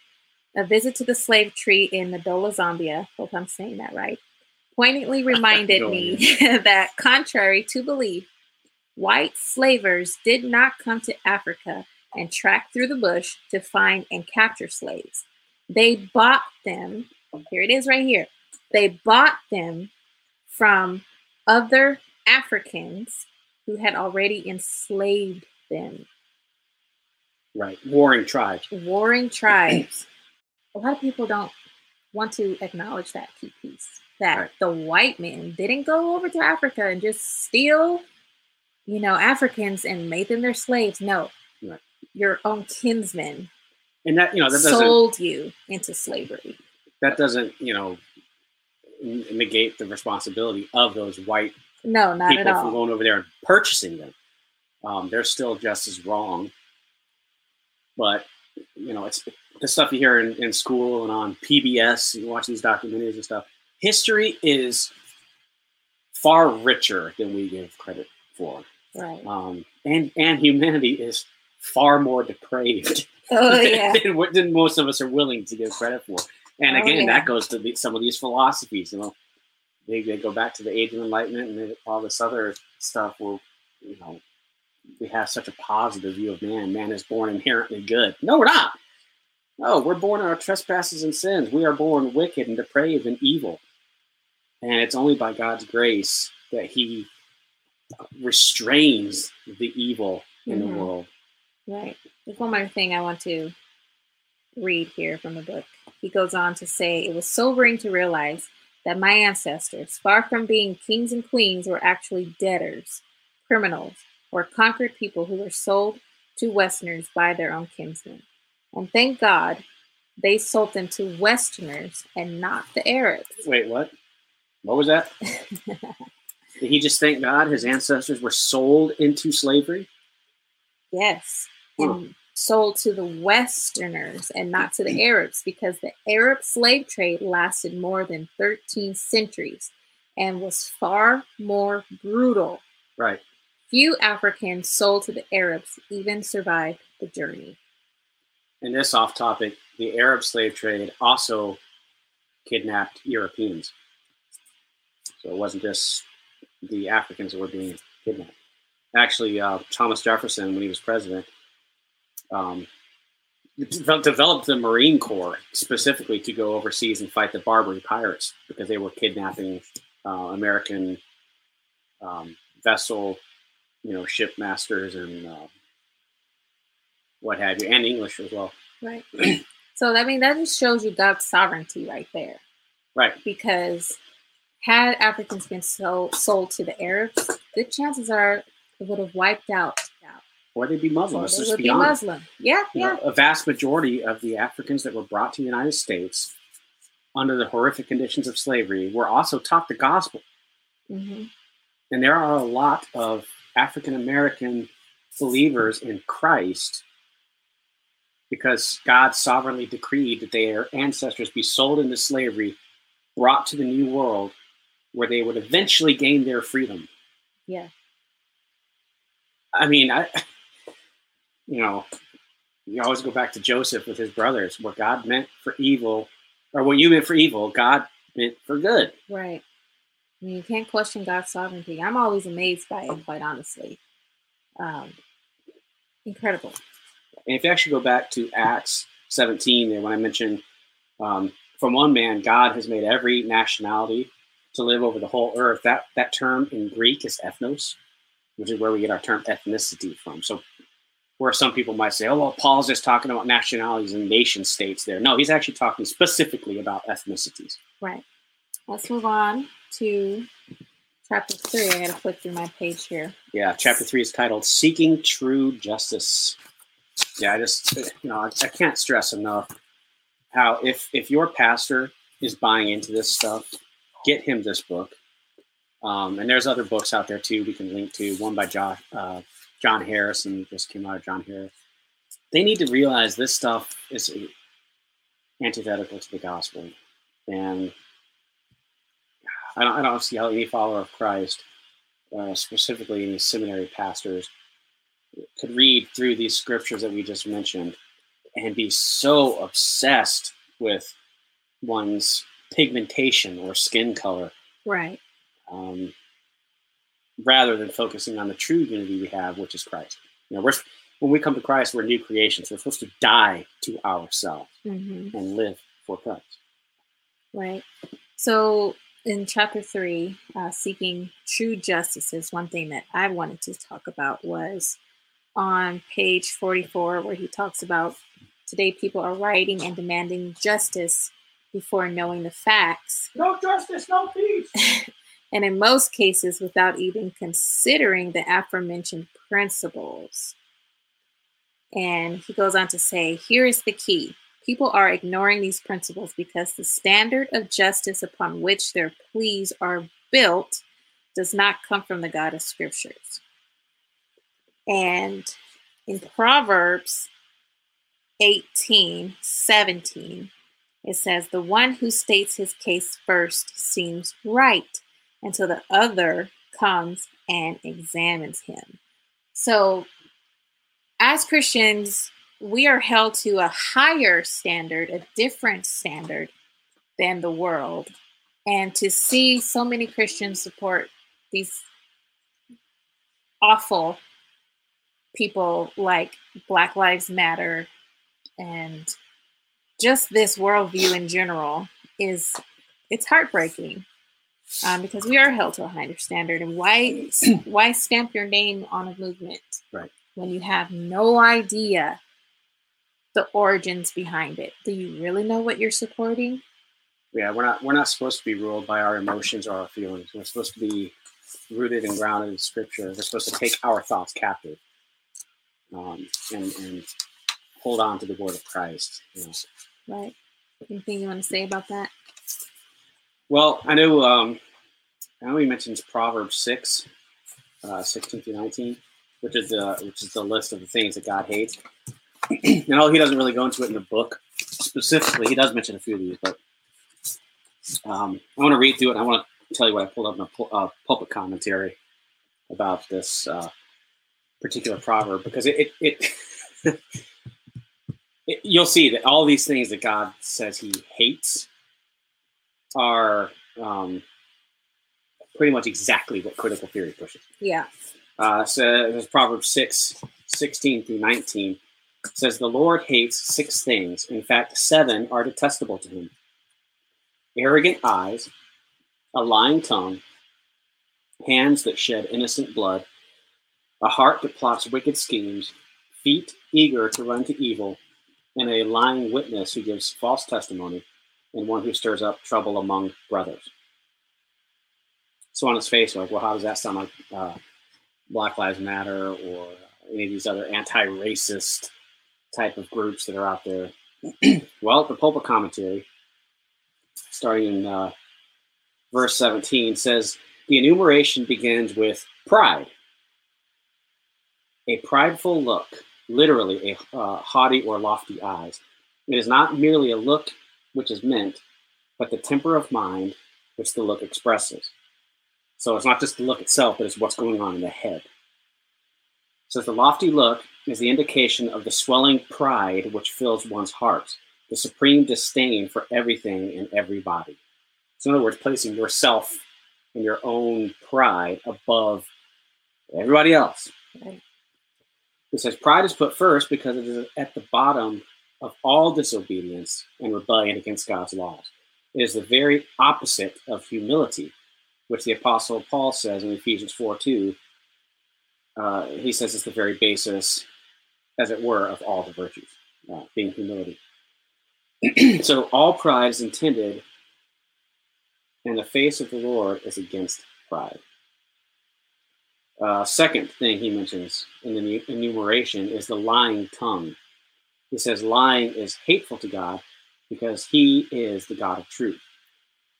A visit to the slave tree in Ndola, Zambia, hope I'm saying that right, poignantly reminded me that, contrary to belief, white slavers did not come to Africa and track through the bush to find and capture slaves. They bought them, here it is right here. They bought them from other Africans who had already enslaved them. Right, warring tribes. Warring tribes. A lot of people don't want to acknowledge that key piece that right. the white men didn't go over to Africa and just steal, you know, Africans and made them their slaves. No, right. your own kinsmen and that you know that sold you into slavery. That doesn't you know negate the responsibility of those white no not people at all from going over there and purchasing them. Um, they're still just as wrong, but you know it's the stuff you hear in, in school and on PBS. You watch these documentaries and stuff. History is far richer than we give credit for. Right. Um, and and humanity is far more depraved oh, yeah. than, than, most of us are willing to give credit for. And oh, again, yeah. that goes to the, some of these philosophies. You know, they, they go back to the Age of Enlightenment and all this other stuff. Where you know we have such a positive view of man. Man is born inherently good. No, we're not. No, we're born in our trespasses and sins. We are born wicked and depraved and evil. And it's only by God's grace that He restrains the evil in mm-hmm. the world. Right. There's one more thing I want to read here from the book. He goes on to say, It was sobering to realize that my ancestors, far from being kings and queens, were actually debtors, criminals, or conquered people who were sold to Westerners by their own kinsmen. And thank God they sold them to Westerners and not the Arabs. Wait, what? What was that? Did he just thank God his ancestors were sold into slavery? Yes. And sold to the Westerners and not to the Arabs because the Arab slave trade lasted more than 13 centuries and was far more brutal. Right. Few Africans sold to the Arabs even survived the journey. And this off topic, the Arab slave trade also kidnapped Europeans. So it wasn't just the Africans that were being kidnapped. Actually, uh, Thomas Jefferson, when he was president, um, developed the Marine Corps specifically to go overseas and fight the Barbary pirates because they were kidnapping uh, American um, vessel, you know, shipmasters and uh, what have you, and English as well. Right. so I mean, that just shows you God's sovereignty right there. Right. Because had Africans been sold, sold to the Arabs, good chances are it would have wiped out. Or they'd be Muslim. Let's just be, be Muslim. Yeah, you yeah. Know, a vast majority of the Africans that were brought to the United States under the horrific conditions of slavery were also taught the gospel. Mm-hmm. And there are a lot of African American believers in Christ because God sovereignly decreed that their ancestors be sold into slavery, brought to the New World, where they would eventually gain their freedom. Yeah. I mean, I, you know, you always go back to Joseph with his brothers. What God meant for evil, or what you meant for evil, God meant for good. Right. You can't question God's sovereignty. I'm always amazed by it, quite honestly. Um, incredible. And if you actually go back to Acts 17, there when I mentioned um, from one man, God has made every nationality to live over the whole earth. That that term in Greek is ethnos, which is where we get our term ethnicity from. So where some people might say, oh, well, Paul's just talking about nationalities and nation states there. No, he's actually talking specifically about ethnicities. Right. Let's move on to chapter three. I got to flip through my page here. Yeah, chapter three is titled Seeking True Justice. Yeah, I just, you know, I, I can't stress enough how if if your pastor is buying into this stuff, get him this book. Um, and there's other books out there too we can link to. One by John uh, John Harrison just came out of John Harris. They need to realize this stuff is antithetical to the gospel, and I don't, I don't see how any follower of Christ, uh, specifically any seminary pastors, could read through these scriptures that we just mentioned and be so obsessed with one's pigmentation or skin color. Right. Um, rather than focusing on the true unity we have, which is Christ. You know, we're when we come to Christ, we're new creations. We're supposed to die to ourselves mm-hmm. and live for Christ. Right. So in chapter three, uh, seeking true justice is one thing that I wanted to talk about was on page 44, where he talks about today people are writing and demanding justice before knowing the facts. No justice, no peace. and in most cases, without even considering the aforementioned principles. And he goes on to say, here is the key. People are ignoring these principles because the standard of justice upon which their pleas are built does not come from the God of scriptures. And in Proverbs 18 17, it says, The one who states his case first seems right until the other comes and examines him. So, as Christians, we are held to a higher standard, a different standard than the world. And to see so many Christians support these awful people like Black Lives Matter and just this worldview in general is it's heartbreaking um, because we are held to a higher standard. And why why stamp your name on a movement right. when you have no idea the origins behind it? Do you really know what you're supporting? Yeah, we're not we're not supposed to be ruled by our emotions or our feelings. We're supposed to be rooted and grounded in Scripture. We're supposed to take our thoughts captive um, and, and hold on to the word of Christ. You know. Right. Anything you want to say about that? Well, I know. Um, I know he mentions Proverbs six, uh, sixteen through nineteen, which is the which is the list of the things that God hates. and know, he doesn't really go into it in the book specifically, he does mention a few of these. But um, I want to read through it. I want to tell you what I pulled up in a uh, pulpit commentary about this uh, particular proverb because it it, it it, you'll see that all these things that God says He hates are um, pretty much exactly what critical theory pushes. Yeah. Uh, so there's Proverbs 6, 16 through 19 says the Lord hates six things. In fact, seven are detestable to him. Arrogant eyes, a lying tongue, hands that shed innocent blood, a heart that plots wicked schemes, feet eager to run to evil, and a lying witness who gives false testimony, and one who stirs up trouble among brothers. So on his face, like, well, how does that sound like uh, Black Lives Matter or any of these other anti-racist type of groups that are out there? well, the pulpit commentary, starting in uh, verse 17, says the enumeration begins with pride, a prideful look literally a uh, haughty or lofty eyes. It is not merely a look which is meant, but the temper of mind which the look expresses. So it's not just the look itself, but it's what's going on in the head. So it's the lofty look is the indication of the swelling pride which fills one's heart, the supreme disdain for everything and everybody. So in other words, placing yourself and your own pride above everybody else. Right. It says pride is put first because it is at the bottom of all disobedience and rebellion against God's laws. It is the very opposite of humility, which the Apostle Paul says in Ephesians 4 2. Uh, he says it's the very basis, as it were, of all the virtues, uh, being humility. so all pride is intended, and the face of the Lord is against pride. Uh, second thing he mentions in the enumeration is the lying tongue. He says lying is hateful to God because he is the God of truth.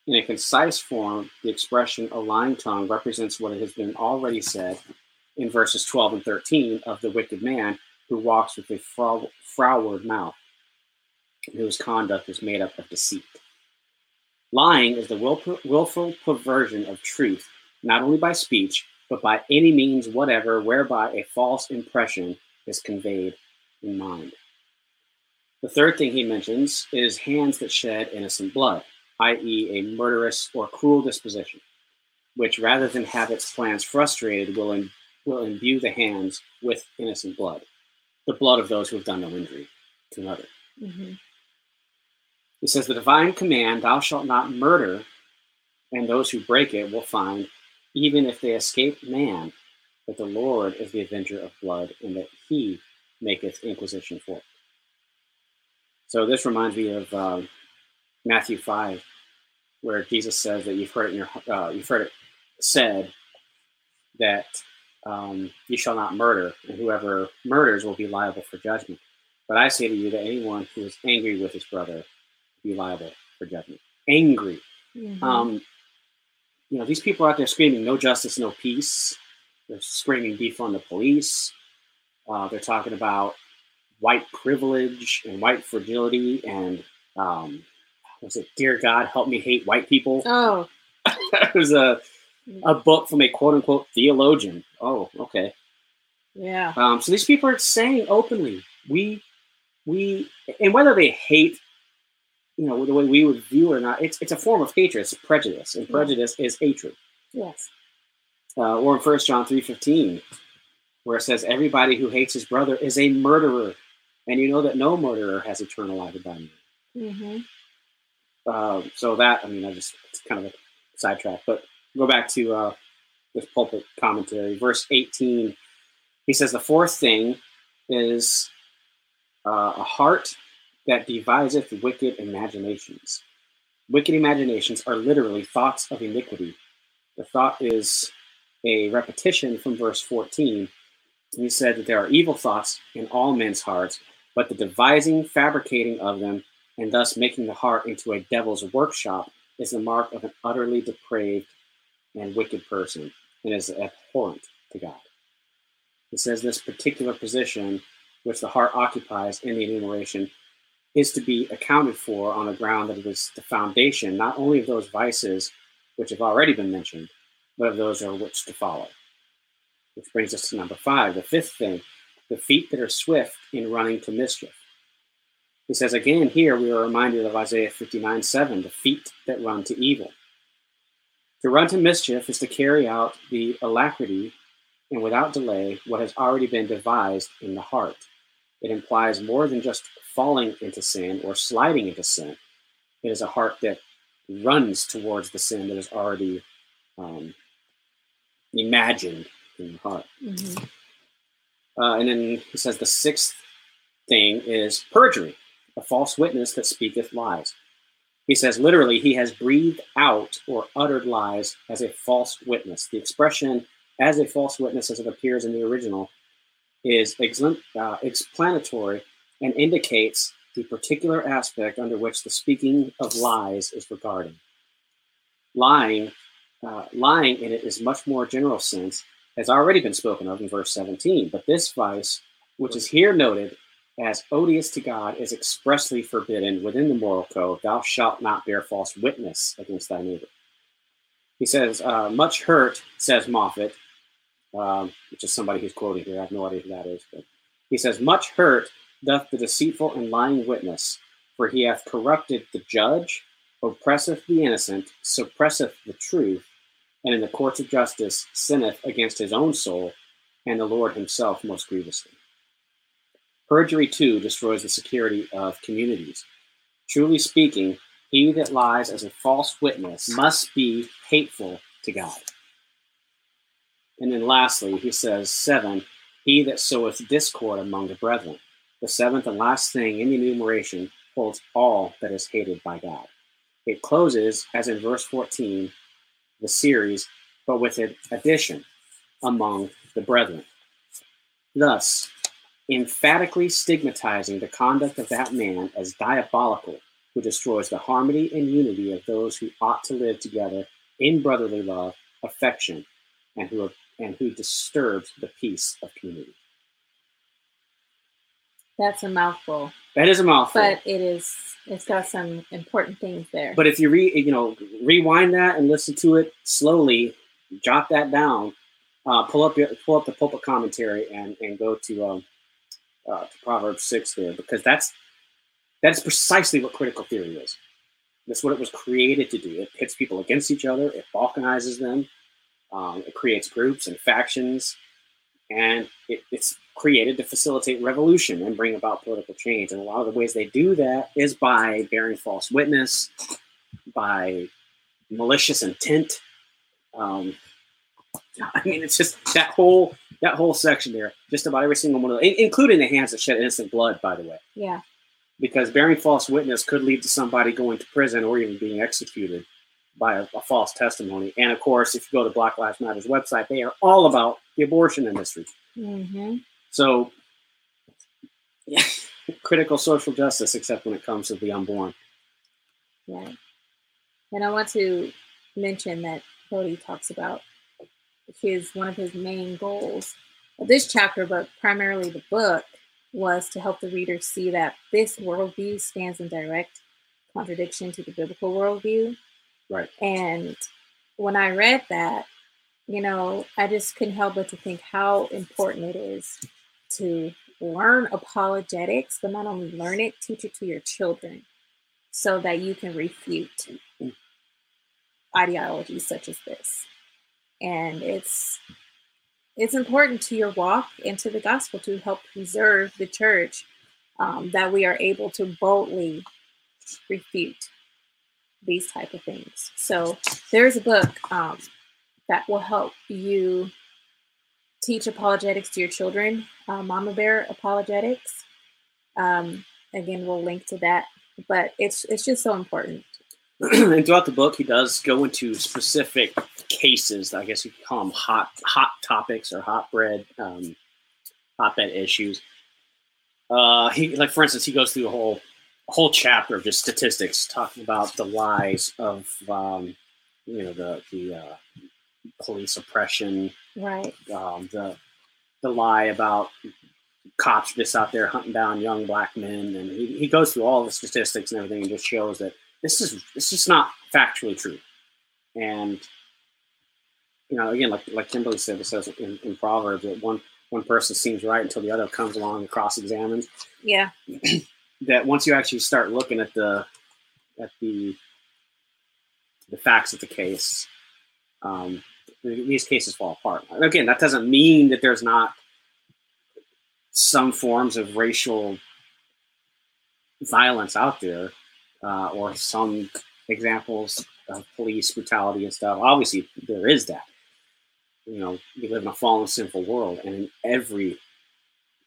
In a concise form, the expression a lying tongue represents what has been already said in verses 12 and 13 of the wicked man who walks with a froward mouth, whose conduct is made up of deceit. Lying is the willful perversion of truth, not only by speech, but by any means whatever whereby a false impression is conveyed in mind. The third thing he mentions is hands that shed innocent blood, i.e., a murderous or cruel disposition, which rather than have its plans frustrated will, will imbue the hands with innocent blood, the blood of those who have done no injury to another. Mm-hmm. He says, The divine command, thou shalt not murder, and those who break it will find even if they escape man, that the Lord is the avenger of blood, and that he maketh inquisition for it. So this reminds me of uh, Matthew 5, where Jesus says that you've heard it, in your, uh, you've heard it said that um, you shall not murder, and whoever murders will be liable for judgment. But I say to you that anyone who is angry with his brother will be liable for judgment. Angry. Mm-hmm. Um, you know, these people out there screaming no justice, no peace. They're screaming defund the police. Uh, they're talking about white privilege and white fragility and um, was it Dear God, help me hate white people? Oh, it was a a book from a quote unquote theologian. Oh, okay. Yeah. Um, so these people are saying openly, we we and whether they hate you know the way we would view it or not it's it's a form of hatred it's prejudice and prejudice is hatred yes uh, or in first john 3.15 where it says everybody who hates his brother is a murderer and you know that no murderer has eternal life abide in mm-hmm. uh, so that i mean i just it's kind of a sidetrack but go back to uh, this pulpit commentary verse 18 he says the fourth thing is uh, a heart that deviseth wicked imaginations. Wicked imaginations are literally thoughts of iniquity. The thought is a repetition from verse 14. He said that there are evil thoughts in all men's hearts, but the devising, fabricating of them, and thus making the heart into a devil's workshop is the mark of an utterly depraved and wicked person and is abhorrent to God. It says this particular position, which the heart occupies in the enumeration, is to be accounted for on the ground that it is the foundation not only of those vices which have already been mentioned, but of those are which to follow. Which brings us to number five, the fifth thing, the feet that are swift in running to mischief. He says again here, we are reminded of Isaiah 59 7, the feet that run to evil. To run to mischief is to carry out the alacrity and without delay what has already been devised in the heart. It implies more than just falling into sin or sliding into sin. It is a heart that runs towards the sin that is already um, imagined in the heart. Mm-hmm. Uh, and then he says the sixth thing is perjury, a false witness that speaketh lies. He says literally, he has breathed out or uttered lies as a false witness. The expression as a false witness, as it appears in the original, is uh, explanatory and indicates the particular aspect under which the speaking of lies is regarded. Lying, uh, lying in it is much more general sense, has already been spoken of in verse 17, but this vice, which is here noted as odious to God, is expressly forbidden within the moral code. Thou shalt not bear false witness against thy neighbor. He says, uh, much hurt, says Moffatt, um, which is somebody who's quoted here. I have no idea who that is, but he says, much hurt doth the deceitful and lying witness, for he hath corrupted the judge, oppresseth the innocent, suppresseth the truth, and in the courts of justice sinneth against his own soul and the Lord himself most grievously. Perjury, too, destroys the security of communities. Truly speaking, he that lies as a false witness must be hateful to God. And then lastly, he says, seven, he that soweth discord among the brethren. The seventh and last thing in the enumeration holds all that is hated by God. It closes, as in verse 14, the series, but with an addition among the brethren. Thus, emphatically stigmatizing the conduct of that man as diabolical, who destroys the harmony and unity of those who ought to live together in brotherly love, affection, and who and who disturbs the peace of community. That's a mouthful. That is a mouthful. But it is it's got some important things there. But if you re you know rewind that and listen to it slowly, jot that down, uh, pull up your, pull up the pulpit commentary and and go to um, uh, to Proverbs six there because that's that's precisely what critical theory is. That's what it was created to do. It pits people against each other. It balkanizes them. Um, it creates groups and factions, and it, it's created to facilitate revolution and bring about political change. And a lot of the ways they do that is by bearing false witness, by malicious intent. Um, I mean, it's just that whole that whole section there. Just about every single one of those, including the hands that shed innocent blood. By the way, yeah, because bearing false witness could lead to somebody going to prison or even being executed by a, a, false testimony. And of course, if you go to Black Lives Matter's website, they are all about the abortion industry. Mm-hmm. So, yeah, critical social justice, except when it comes to the unborn. Right. And I want to mention that Cody talks about his one of his main goals of this chapter, but primarily the book, was to help the reader see that this worldview stands in direct contradiction to the biblical worldview. Right. And when I read that, you know, I just couldn't help but to think how important it is to learn apologetics, but not only learn it, teach it to your children so that you can refute mm. ideologies such as this. And it's it's important to your walk into the gospel to help preserve the church um, that we are able to boldly refute these type of things. So there's a book um, that will help you teach apologetics to your children, uh, Mama Bear Apologetics. Um, again, we'll link to that, but it's it's just so important. and throughout the book, he does go into specific cases. I guess you could call them hot hot topics or hot bread um, hotbed issues. Uh, he like for instance, he goes through a whole whole chapter of just statistics talking about the lies of um, you know the the uh, police oppression, right? Um, the the lie about cops just out there hunting down young black men, and he, he goes through all the statistics and everything, and just shows that this is this is not factually true. And you know, again, like like Kimberly said, it says in, in Proverbs that one one person seems right until the other comes along and cross examines. Yeah. that once you actually start looking at the at the the facts of the case, um, these cases fall apart. Again, that doesn't mean that there's not some forms of racial violence out there, uh, or some examples of police brutality and stuff. Obviously, there is that. You know, we live in a fallen, sinful world, and in every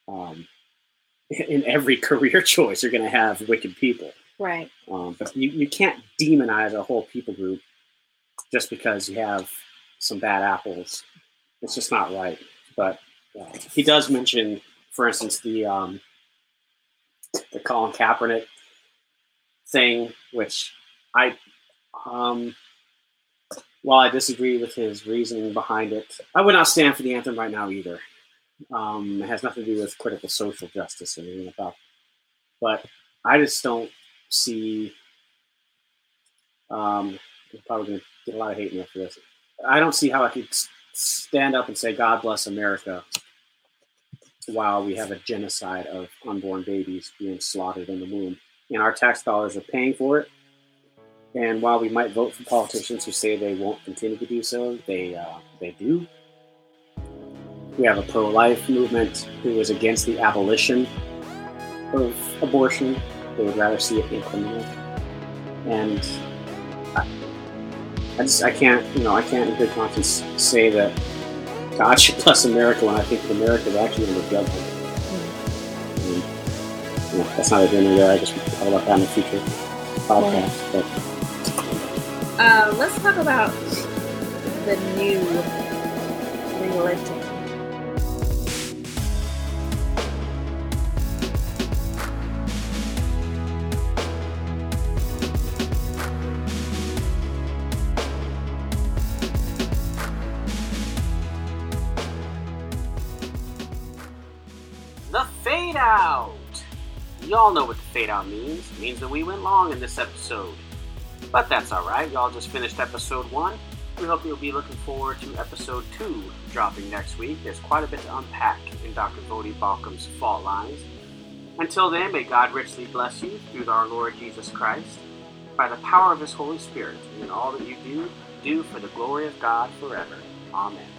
um, in every career choice, you're going to have wicked people. Right. Um, but you, you can't demonize a whole people group just because you have some bad apples. It's just not right. But uh, he does mention, for instance, the um, the Colin Kaepernick thing, which I, um, while I disagree with his reasoning behind it, I would not stand for the anthem right now either. Um, it has nothing to do with critical social justice or anything about. But I just don't see. Um, I'm probably going to get a lot of hate mail for this. I don't see how I could stand up and say God bless America while we have a genocide of unborn babies being slaughtered in the womb, and our tax dollars are paying for it. And while we might vote for politicians who say they won't continue to do so, they uh, they do. We have a pro life movement who is against the abolition of abortion. They would rather see it implemented. And I, I just I can't you know I can't in good conscience say that God should bless America when I think that America is actually under judgment. I mean, you know, that's not a dinner there. I guess we can talk about that in a future podcast. But Uh, let's talk about the new religion. Y'all know what the fade out means. It means that we went long in this episode. But that's alright, y'all just finished episode one. We hope you'll be looking forward to episode two dropping next week. There's quite a bit to unpack in Dr. Voddie Baucham's fault lines. Until then, may God richly bless you through our Lord Jesus Christ, by the power of his Holy Spirit, and in all that you do, do for the glory of God forever. Amen.